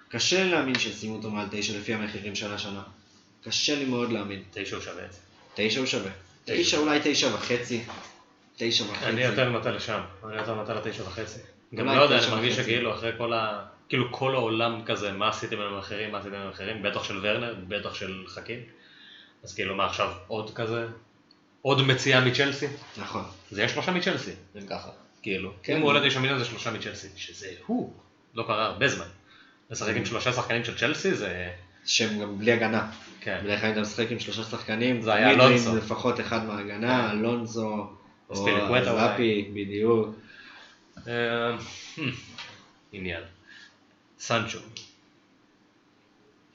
קשה לי להאמין שישימו אותו מעל 9 לפי המחירים של השנה. קשה לי מאוד להאמין. תשע הוא שווה את זה. 9 הוא שווה. תשע. 9 אולי 9 וחצי. 9 וחצי. אני יותר נוטה לשם, אני יותר נוטה לתשע וחצי. גם לא יודע, אני מרגיש. שכאילו אחרי כל ה... כאילו כל העולם כזה, מה עשיתם עם המחירים, מה עשיתם עם המחירים, בטח של ורנר, בטח של חכים. אז כאילו מה עכשיו, עוד כזה? עוד מציאה מצ'לסי? נכון. זה יהיה שלושה מצ'לסי, אם ככה. כאילו. כן. אם הוא עולה תשע מיליון זה שלושה מצ'לסי, שזה הוא. לא קרה הרבה זמן. לשחק. עם שלושה שחקנים של צ'לסי זה שהם גם בלי הגנה. כן. בדרך כלל אתה משחק עם שלושה שחקנים, זה היה אלונסו. לפחות אחד מההגנה, אלונזו, או. זאפי, בדיוק. אה, עניין. סנצ'ו.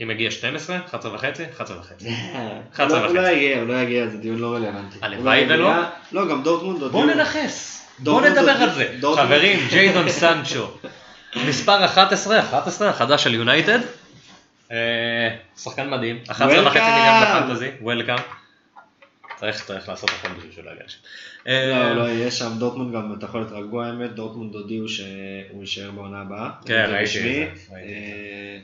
אם מגיע 12, 11 וחצי, 11 וחצי. 11 הוא לא וחצי. יגיע, הוא לא יגיע, זה דיון לא רלוונטי. הלוואי לא ולא. יגיע. לא, גם דורטמונד הודיעו. בואו ננכס, בואו נדבר על זה. חברים, ג'יידון סנצ'ו, מספר 11, 11, החדש של יונייטד. אה, שחקן מדהים, 11 וחצי. מיליון בפנטזי, וולקאם. צריך צריך לעשות הכל בשביל שהוא לא יגיע לשם. אה, לא, לא יהיה שם, דורטמונד גם, אתה יכול להיות רגוע האמת, דורטמונד הודיעו שהוא יישאר בעונה הבאה. כן, ראיתי. את זה, אה,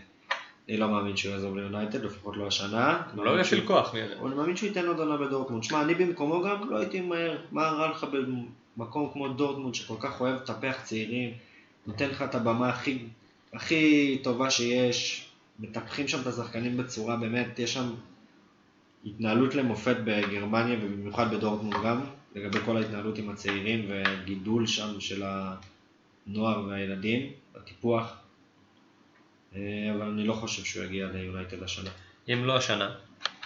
אני לא מאמין שהוא יעזוב ליונייטד, לפחות לא השנה. הוא לא יפעיל כוח, מי יודע. אני מאמין שהוא ייתן עוד עונה בדורטמונד. שמע, אני במקומו גם לא הייתי מהר. מה רע לך במקום כמו דורטמונד, שכל כך אוהב לטפח צעירים, נותן לך את הבמה הכי, הכי טובה שיש, מטפחים שם את השחקנים בצורה באמת, יש שם התנהלות למופת בגרמניה ובמיוחד בדורטמונד גם, לגבי כל ההתנהלות עם הצעירים וגידול שם של הנוער והילדים, הטיפוח. אה, אבל אני לא חושב שהוא יגיע ליונייטד השנה. אם לא השנה,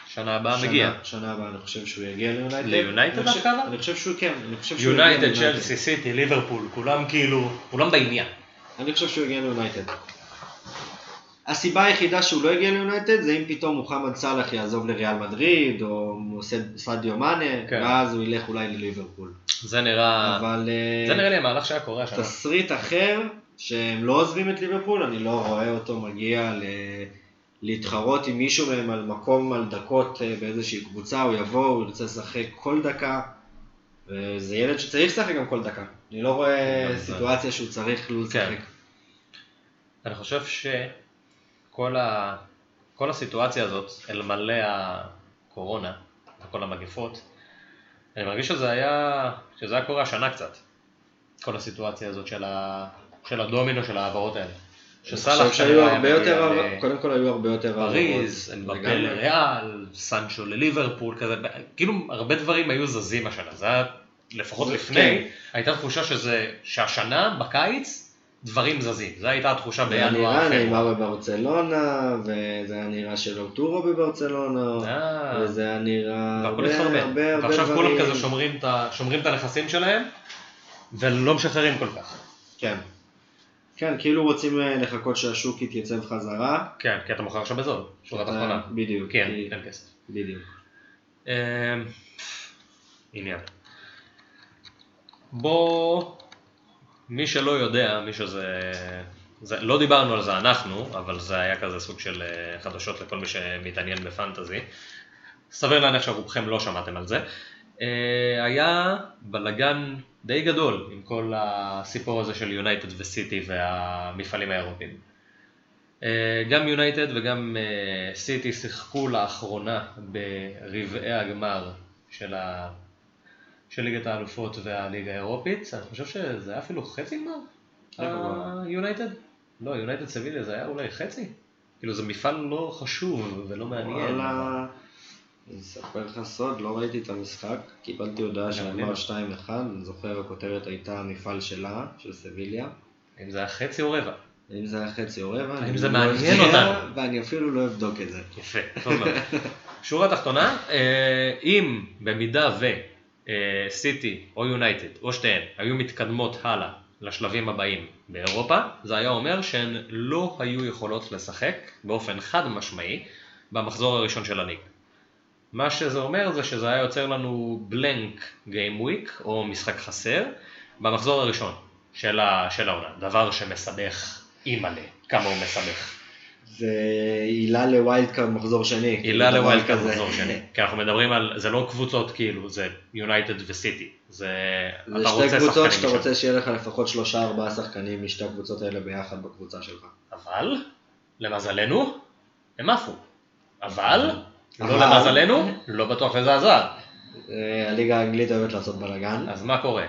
שנה הבאה שנה- מגיע. שנה הבאה אני חושב שהוא יגיע ליונייטד. ליונייטד אני דווקא אבל? אני חושב שהוא כן, אני חושב שהוא יגיע יונייטד, ליונייטד. צ'לסי, סיטי, ליברפול, כולם כאילו, כולם בעניין. אני חושב שהוא יגיע ליונייטד. הסיבה היחידה שהוא לא יגיע ליונייטד זה אם פתאום מוחמד סאלח יעזוב לריאל מדריד, או מוסד- סעדיו מאנה, כן. ואז הוא ילך אולי לליברפול. זה נראה, אבל זה אה, נראה לי המהלך שהיה קורה השנה. תסריט אחר, שהם לא עוזבים את ליברפול, אני לא רואה אותו מגיע ל... להתחרות עם מישהו מהם על מקום, על דקות אה, באיזושהי קבוצה, הוא יבוא, הוא ירצה לשחק כל דקה, וזה ילד שצריך לשחק גם כל דקה. אני לא רואה זה. סיטואציה שהוא צריך לא כן. לשחק. אני חושב שכל ה... כל הסיטואציה הזאת, אלמלא הקורונה וכל המגפות, אני מרגיש שזה היה, שזה היה קורה השנה קצת. כל הסיטואציה הזאת של, ה... של הדומינו של ההעברות האלה. שסאלח שהיו כנראה הרבה יותר, העבר- קודם כל היו הרבה יותר העברות. אמבפה. לריאל, סנצ'ו לליברפול, כזה, כאילו הרבה דברים היו זזים השנה, זה היה, לפחות זה- לפני, כן. הייתה תחושה שזה, שהשנה, בקיץ, דברים זזים, זו הייתה התחושה זה בינואר, נראה פברואר. נאמר בברצלונה, וזה היה נראה שלאוטורו בברצלונה, אה. וזה היה נראה הרבה הרבה הרבה ועכשיו כולם דברים. כזה שומרים את הנכסים שלהם, ולא משחררים כל כך. כן. כן, כאילו רוצים אה, לחכות שהשוק יתייצב חזרה. כן, כי אתה מוכר עכשיו בזול, שורה אתה- תחתונה. בדיוק. כן, אין כסף. בדיוק. אמ, עניין. בוא, מי שלא יודע, מי שזה, זה, לא דיברנו על זה אנחנו, אבל זה היה כזה סוג של אה, חדשות לכל מי שמתעניין בפנטזי. סביר להניח שרובכם לא שמעתם על זה. אה, היה בלאגן די גדול עם כל הסיפור הזה של יונייטד וסיטי והמפעלים האירופיים. אה, גם יונייטד וגם סיטי שיחקו לאחרונה ברבעי הגמר של, ה... של ליגת האלופות והליגה האירופית. אני חושב שזה היה אפילו חצי גמר. יונייטד? לא, יונייטד סביליה זה היה אולי חצי. כאילו זה מפעל לא חשוב ולא מעניין. וואלה, אני אספר לך סוד, לא ראיתי את המשחק, קיבלתי הודעה של מעניין. גמר 2-1, אני זוכר הכותרת הייתה המפעל שלה, של סביליה. אם זה היה חצי או רבע. אם זה היה חצי או רבע, אני זה לא מעניין אותנו? ואני אפילו לא אבדוק את זה. יפה, טוב מאוד. שורה תחתונה, אה, אם במידה ו אה, סיטי או יונייטד או שתיהן היו מתקדמות הלאה לשלבים הבאים באירופה, זה היה אומר שהן לא היו יכולות לשחק באופן חד משמעי במחזור הראשון של הליגה. מה שזה אומר זה שזה היה יוצר לנו בלנק game week או משחק חסר במחזור הראשון של, העונה, דבר שמסבך אימא'לה, כמה הוא מסבך. זה עילה ל wild card מחזור שני. עילה כאילו, דבר ל wild card. מחזור שני. כי אנחנו מדברים על, זה לא קבוצות כאילו, זה יונייטד וסיטי. זה, זה שתי קבוצות שאתה. רוצה שיהיה לך לפחות שלושה ארבעה שחקנים משתי הקבוצות האלה ביחד בקבוצה שלך. אבל, למזלנו, הם עפו. אבל, לא למזלנו, לא בטוח שזה עזר. אה, הליגה האנגלית אוהבת לעשות בלאגן. אז מה קורה?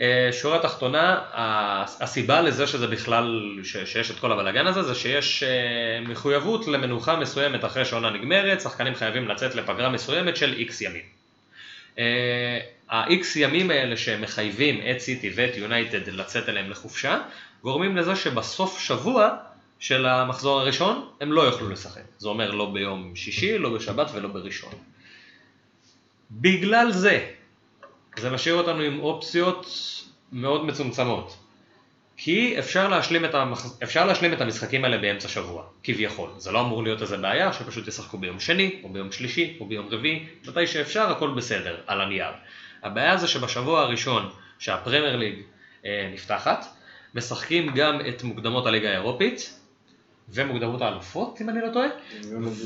אה, שורה תחתונה, ה- הסיבה לזה שזה בכלל, שיש את כל הבלאגן הזה, זה שיש אה, מחויבות למנוחה מסוימת אחרי שעונה נגמרת, שחקנים חייבים לצאת לפגרה מסוימת של איקס ימים. אה, ה-X ימים האלה שמחייבים את סיטי ואת יונייטד לצאת אליהם לחופשה, גורמים לזה שבסוף שבוע של המחזור הראשון, הם לא יוכלו לשחק. זה אומר לא ביום שישי, לא בשבת ולא בראשון. בגלל זה, זה משאיר אותנו עם אופציות מאוד מצומצמות. כי אפשר להשלים, את המח... אפשר להשלים את המשחקים האלה באמצע שבוע, כביכול. זה לא אמור להיות איזה בעיה, שפשוט ישחקו ביום שני, או ביום שלישי, או ביום רביעי, מתי שאפשר, הכל בסדר, על הנייר. הבעיה זה שבשבוע הראשון שהפרמייר ליג אה, נפתחת, משחקים גם את מוקדמות הליגה האירופית, ומוקדמות האלופות, אם אני לא טועה,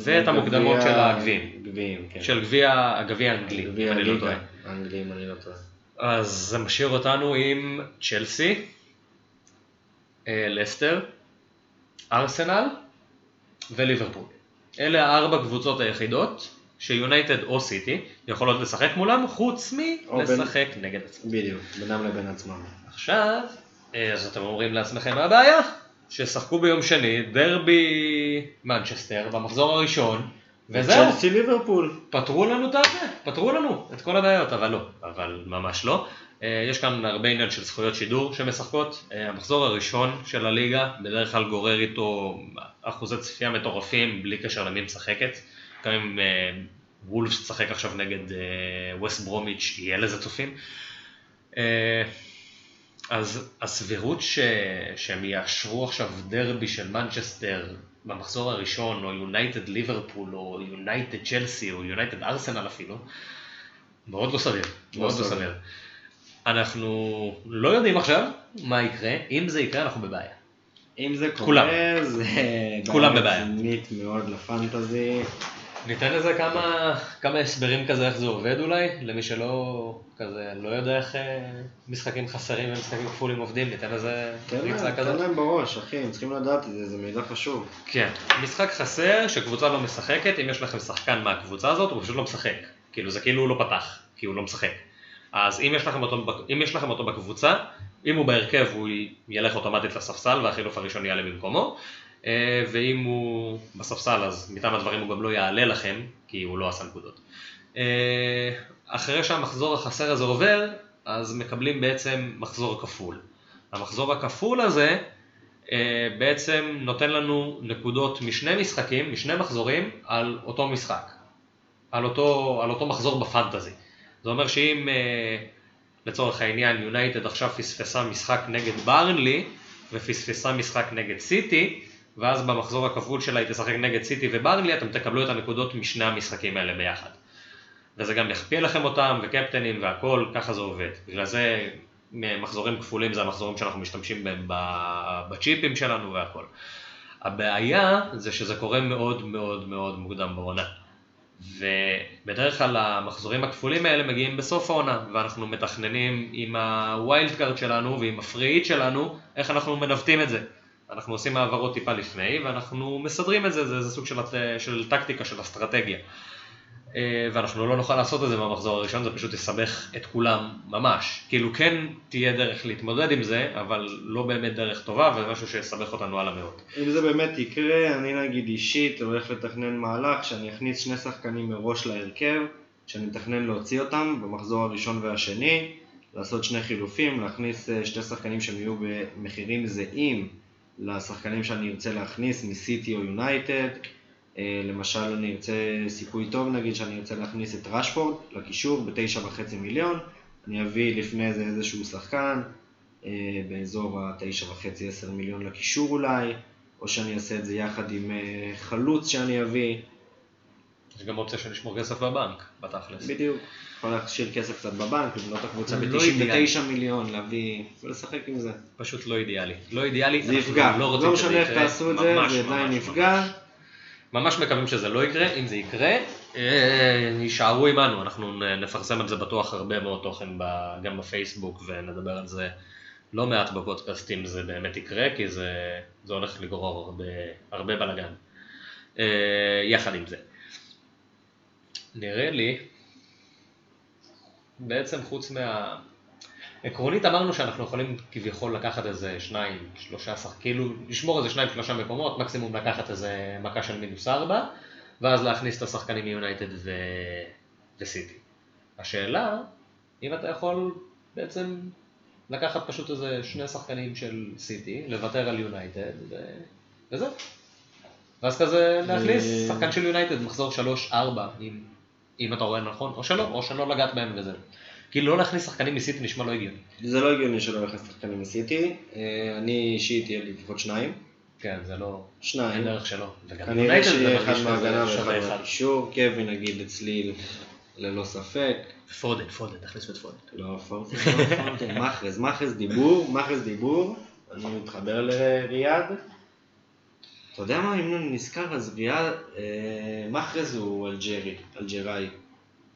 ואת המוקדמות של הגביעים. גביעים, כן. של גביע, האנגלי, אם אני לא טועה. האנגלי, אם אני לא טועה. אז זה משאיר אותנו עם צ'לסי, אה, לסטר, ארסנל וליברפול. אלה הארבע קבוצות היחידות שיונייטד או סיטי יכולות לשחק מולם, חוץ או בין- מלשחק נגד עצמם. בדיוק, בינם לבין עצמם. עכשיו, אה, אז אתם אומרים לעצמכם מה הבעיה? ששחקו ביום שני דרבי מנצ'סטר במחזור הראשון, וזהו. צ'לסי ליברפול. פתרו לנו את הזה, פתרו לנו את כל הבעיות, אבל לא, אבל ממש לא. אה, יש כאן הרבה עניין של זכויות שידור שמשחקות. אה, המחזור הראשון של הליגה בדרך כלל גורר איתו אחוזי צפייה מטורפים בלי קשר למי משחקת. גם אם אה, וולפס תשחק עכשיו נגד ווסט ברומיץ' יהיה לזה צופים. אז הסבירות ש... שהם יאשרו עכשיו דרבי של מנצ'סטר במחזור הראשון, או יונייטד ליברפול, או יונייטד צ'לסי, או יונייטד ארסנל אפילו, מאוד לא סביר. לא מאוד לא סביר. אנחנו לא יודעים עכשיו מה יקרה, אם זה יקרה אנחנו בבעיה. אם זה כולם. קורה, זה כולם בבעיה. רצינית מאוד לפנטזי. ניתן לזה כמה, כמה הסברים כזה איך זה עובד אולי, למי שלא כזה לא יודע איך אה, משחקים חסרים ומשחקים כפולים עובדים, ניתן לזה תן ריצה תן כזאת. להם בראש, אחי, הם צריכים לדעת את זה, זה מידע חשוב. כן, משחק חסר שקבוצה לא משחקת, אם יש לכם שחקן מהקבוצה הזאת, הוא פשוט לא משחק. כאילו זה כאילו הוא לא פתח, כי הוא לא משחק. אז אם יש לכם אותו, אם יש לכם אותו בקבוצה, אם הוא בהרכב הוא ילך אוטומטית לספסל והחילוף הראשון יעלה במקומו, ואם הוא בספסל אז מטעם הדברים הוא גם לא יעלה לכם, כי הוא לא עשה נקודות. אה, אחרי שהמחזור החסר הזה עובר, אז מקבלים בעצם מחזור כפול. המחזור הכפול הזה אה, בעצם נותן לנו נקודות משני משחקים, משני מחזורים, על אותו משחק. על אותו, על אותו מחזור בפנטזי. זה אומר שאם אה, לצורך העניין יונייטד עכשיו פספסה משחק נגד ברנלי ופספסה משחק נגד סיטי, ואז במחזור הכפול שלה היא תשחק נגד סיטי וברנלי, אתם תקבלו את הנקודות משני המשחקים האלה ביחד. וזה גם יכפיל לכם אותם, וקפטנים והכל, ככה זה עובד. בגלל זה מחזורים כפולים זה המחזורים שאנחנו משתמשים בהם בצ'יפים שלנו והכל. הבעיה זה שזה קורה מאוד מאוד מאוד מוקדם בעונה. ובדרך כלל המחזורים הכפולים האלה מגיעים בסוף העונה, ואנחנו מתכננים עם ה wild card שלנו ועם ה free hit שלנו, איך אנחנו מנווטים את זה. אנחנו עושים העברות טיפה לפני, ואנחנו מסדרים את זה, זה, זה סוג של, של טקטיקה, של אסטרטגיה. אה, ואנחנו לא נוכל לעשות את זה במחזור הראשון, זה פשוט יסבך את כולם ממש. כאילו כן תהיה דרך להתמודד עם זה, אבל לא באמת דרך טובה, וזה משהו שיסבך אותנו הלאה מאוד. אם זה באמת יקרה, אני נגיד אישית הולך לתכנן מהלך שאני אכניס שני שחקנים מראש להרכב, שאני מתכנן להוציא אותם במחזור הראשון והשני, לעשות שני חילופים, להכניס אה, שני שחקנים שהם יהיו במחירים זהים לשחקנים שאני ארצה להכניס מסיטי או יונייטד. אה, למשל אני ארצה סיכוי טוב נגיד שאני ארצה להכניס את רשפורד לקישור בתשע וחצי מיליון, אני אביא לפני זה איזשהו שחקן אה, באזור התשע וחצי עשר מיליון לקישור אולי, או שאני אעשה את זה יחד עם אה, חלוץ שאני אביא, יש גם אופציה של לשמור כסף בבנק, בתכלס. בדיוק, יכול להשאיר כסף קצת בבנק, לבנות את הקבוצה לא ב-99 מיליון, להביא ולשחק עם זה. פשוט לא אידיאלי. לא אידיאלי, זה יפגע, לא לא משנה איך. תעשו את זה, זה עדיין יפגע. ממש. מקווים שזה לא יקרה, אם זה יקרה, אה, יישארו עמנו, אנחנו נפרסם על זה בטוח הרבה מאוד תוכן גם בפייסבוק ונדבר על זה לא מעט בפודקאסט אם זה באמת יקרה, כי זה, זה הולך לגרור הרבה, הרבה בלאגן. אה, יחד עם זה. נראה לי, בעצם חוץ מה... עקרונית אמרנו שאנחנו יכולים כביכול לקחת איזה שניים, שלושה. כאילו לשמור איזה שניים, שלושה מקומות, מקסימום לקחת איזה מכה של מינוס ארבע, ואז להכניס את השחקנים מיונייטד ו... וסיטי. השאלה, אם אתה יכול בעצם לקחת פשוט איזה שני שחקנים של סיטי, לוותר על יונייטד, וזהו. ואז כזה להכניס ו- שחקן של יונייטד מחזור 3-4, אם, אם אתה רואה נכון, או שלא, או שלא לגעת בהם וזהו. כאילו לא להכניס שחקנים מסיטי נשמע לא הגיוני. זה לא הגיוני שלא נכנס שחקנים מסיטי. אה, אני אישית יהיה לי לפחות שניים. כן, זה לא... אין שניים. דרך שלא. וגם כנראה שיהיה אחד שווה ואחד אחד. מהקישור. קווין נגיד אצלי ללא ספק. פודן, פודן, תכניסו את פודן. לא פורטין, לא פורטין. מחרז, מחרז דיבור, מחרז דיבור. אני מתחבר לריאד. אתה יודע מה, אם אני נזכר, אז ריאד, אה, מחרז הוא אלג'רי, אלג'ראי.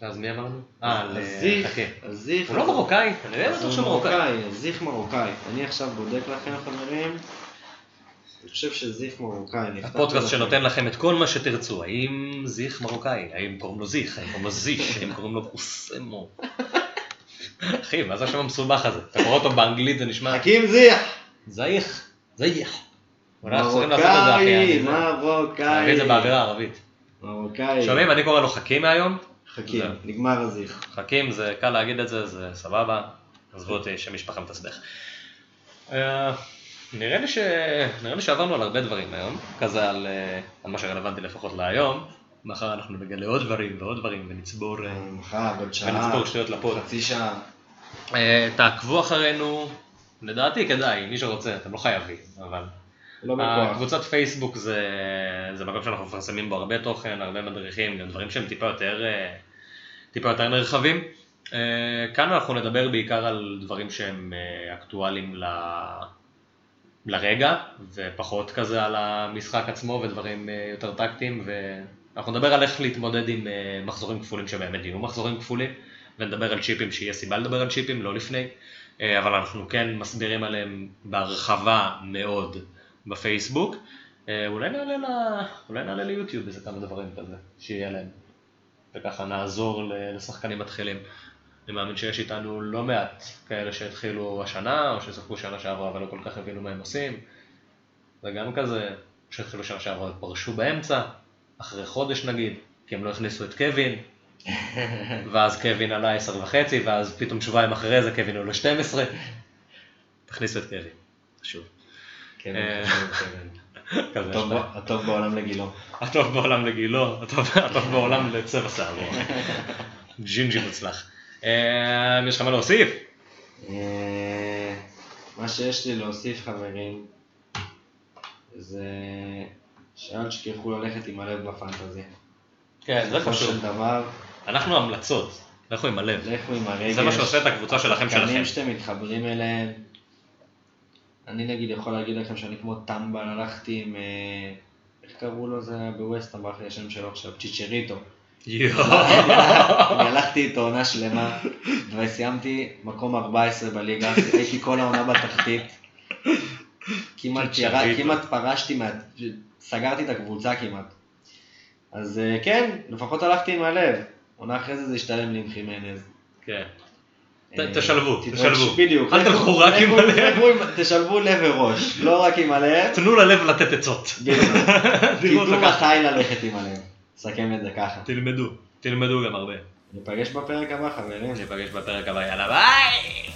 אז מי אמרנו? אה, אז ל- זיך. הוא לא מרוקאי? אני לא בטוח הוא שהוא מרוקאי. זיך מרוקאי. אני עכשיו בודק לכם חברים. אני חושב שזיך מרוקאי. הפודקאסט. שנותן לכם את כל מה שתרצו, האם זיך מרוקאי, האם קוראים לו זיך, האם קוראים לו זיש, האם קוראים לו קוסמו. אחי, מה זה השם המסובך הזה? אתה קורא אותו באנגלית זה נשמע חכים זיח! זייך, זייך. מרוקאי, מרוקאי. להביא את זה באווירה הערבית. מרוקאי. שומעים? אני קורא לו חכים מהיום. חכים. נגמר הזיך. חכים זה קל להגיד את זה, זה סבבה, עזבו אותי שם משפחה מתסבך. אה, נראה לי, ש... נראה לי שעברנו על הרבה דברים היום, כזה על, אה, על מה שרלוונטי לפחות להיום. מחר אנחנו נגלה עוד דברים ועוד דברים ונצבור, אה, מחר. ונצבור שטויות לפוד. חצי שעה. אה, תעקבו אחרינו, לדעתי כדאי, מי שרוצה, אתם לא חייבים, אבל לא בכוח. הקבוצת פייסבוק זה, זה מקום שאנחנו מפרסמים בו הרבה תוכן, הרבה מדריכים, גם דברים שהם טיפה יותר, אה, טיפה יותר נרחבים. אה, כאן אנחנו נדבר בעיקר על דברים שהם אה, אקטואליים ל... לרגע, ופחות כזה על המשחק עצמו ודברים אה, יותר טקטיים, ואנחנו נדבר על איך להתמודד עם אה, מחזורים כפולים שבאמת יהיו מחזורים כפולים, ונדבר על צ'יפים שיהיה סיבה לדבר על צ'יפים, לא לפני, אה, אבל אנחנו כן מסבירים עליהם בהרחבה מאוד בפייסבוק. אה, אולי נעלה, ל... אולי נעלה ליוטיוב איזה כמה דברים כזה, שיהיה להם, וככה נעזור לשחקנים מתחילים. אני מאמין שיש איתנו לא מעט כאלה שהתחילו השנה, או ששיחקו שנה שעברה אבל לא כל כך הבינו מה הם עושים. וגם כזה, שהתחילו שנה שעברה ופרשו באמצע, אחרי חודש נגיד, כי הם לא הכניסו את קווין, ואז קווין עלה עשר וחצי, ואז פתאום שבועיים אחרי זה קווין עולה 12. תכניסו את קווין, חשוב. כן, אה, כן, כן. הטוב בעולם לגילו. הטוב בעולם לגילו, הטוב, בעולם לצבע שערו. ג'ינג'י מוצלח. אה, יש לך מה להוסיף? אה, מה שיש לי להוסיף חברים, זה שאל תשכחו ללכת עם הלב בפנטזי. כן, זה בסופו של חשוב. דבר, אנחנו המלצות, לכו עם הלב. לכו עם הרגש. זה מה שעושה את הקבוצה שלכם שלכם. השחקנים שאתם מתחברים אליהם. אני נגיד יכול להגיד לכם שאני כמו טמבל, הלכתי עם... אה, איך קראו לו זה בווסטהאם, ברח לי השם שלו עכשיו, צ'יצ'ריטו. אני הלכתי איתו עונה שלמה, וסיימתי מקום 14 בליגה, הייתי כל העונה בתחתית. כמעט, צ'יצ'ריטו. ירד, כמעט פרשתי, מה... סגרתי את הקבוצה כמעט. אז אה, כן, לפחות הלכתי עם הלב. עונה אחרי זה זה השתלם לי עם חימנז. כן. אה, תשלבו, תשלבו. בדיוק. אל לכו- תלכו רק עם הלב. תשלבו לב וראש, לא רק עם הלב. תנו ללב לתת עצות. בדיוק. תדעו. מתי ללכת עם הלב. נסכם את זה ככה. תלמדו, תלמדו גם הרבה. ניפגש בפרק הבא חברים. ניפגש בפרק הבא, יאללה ביי!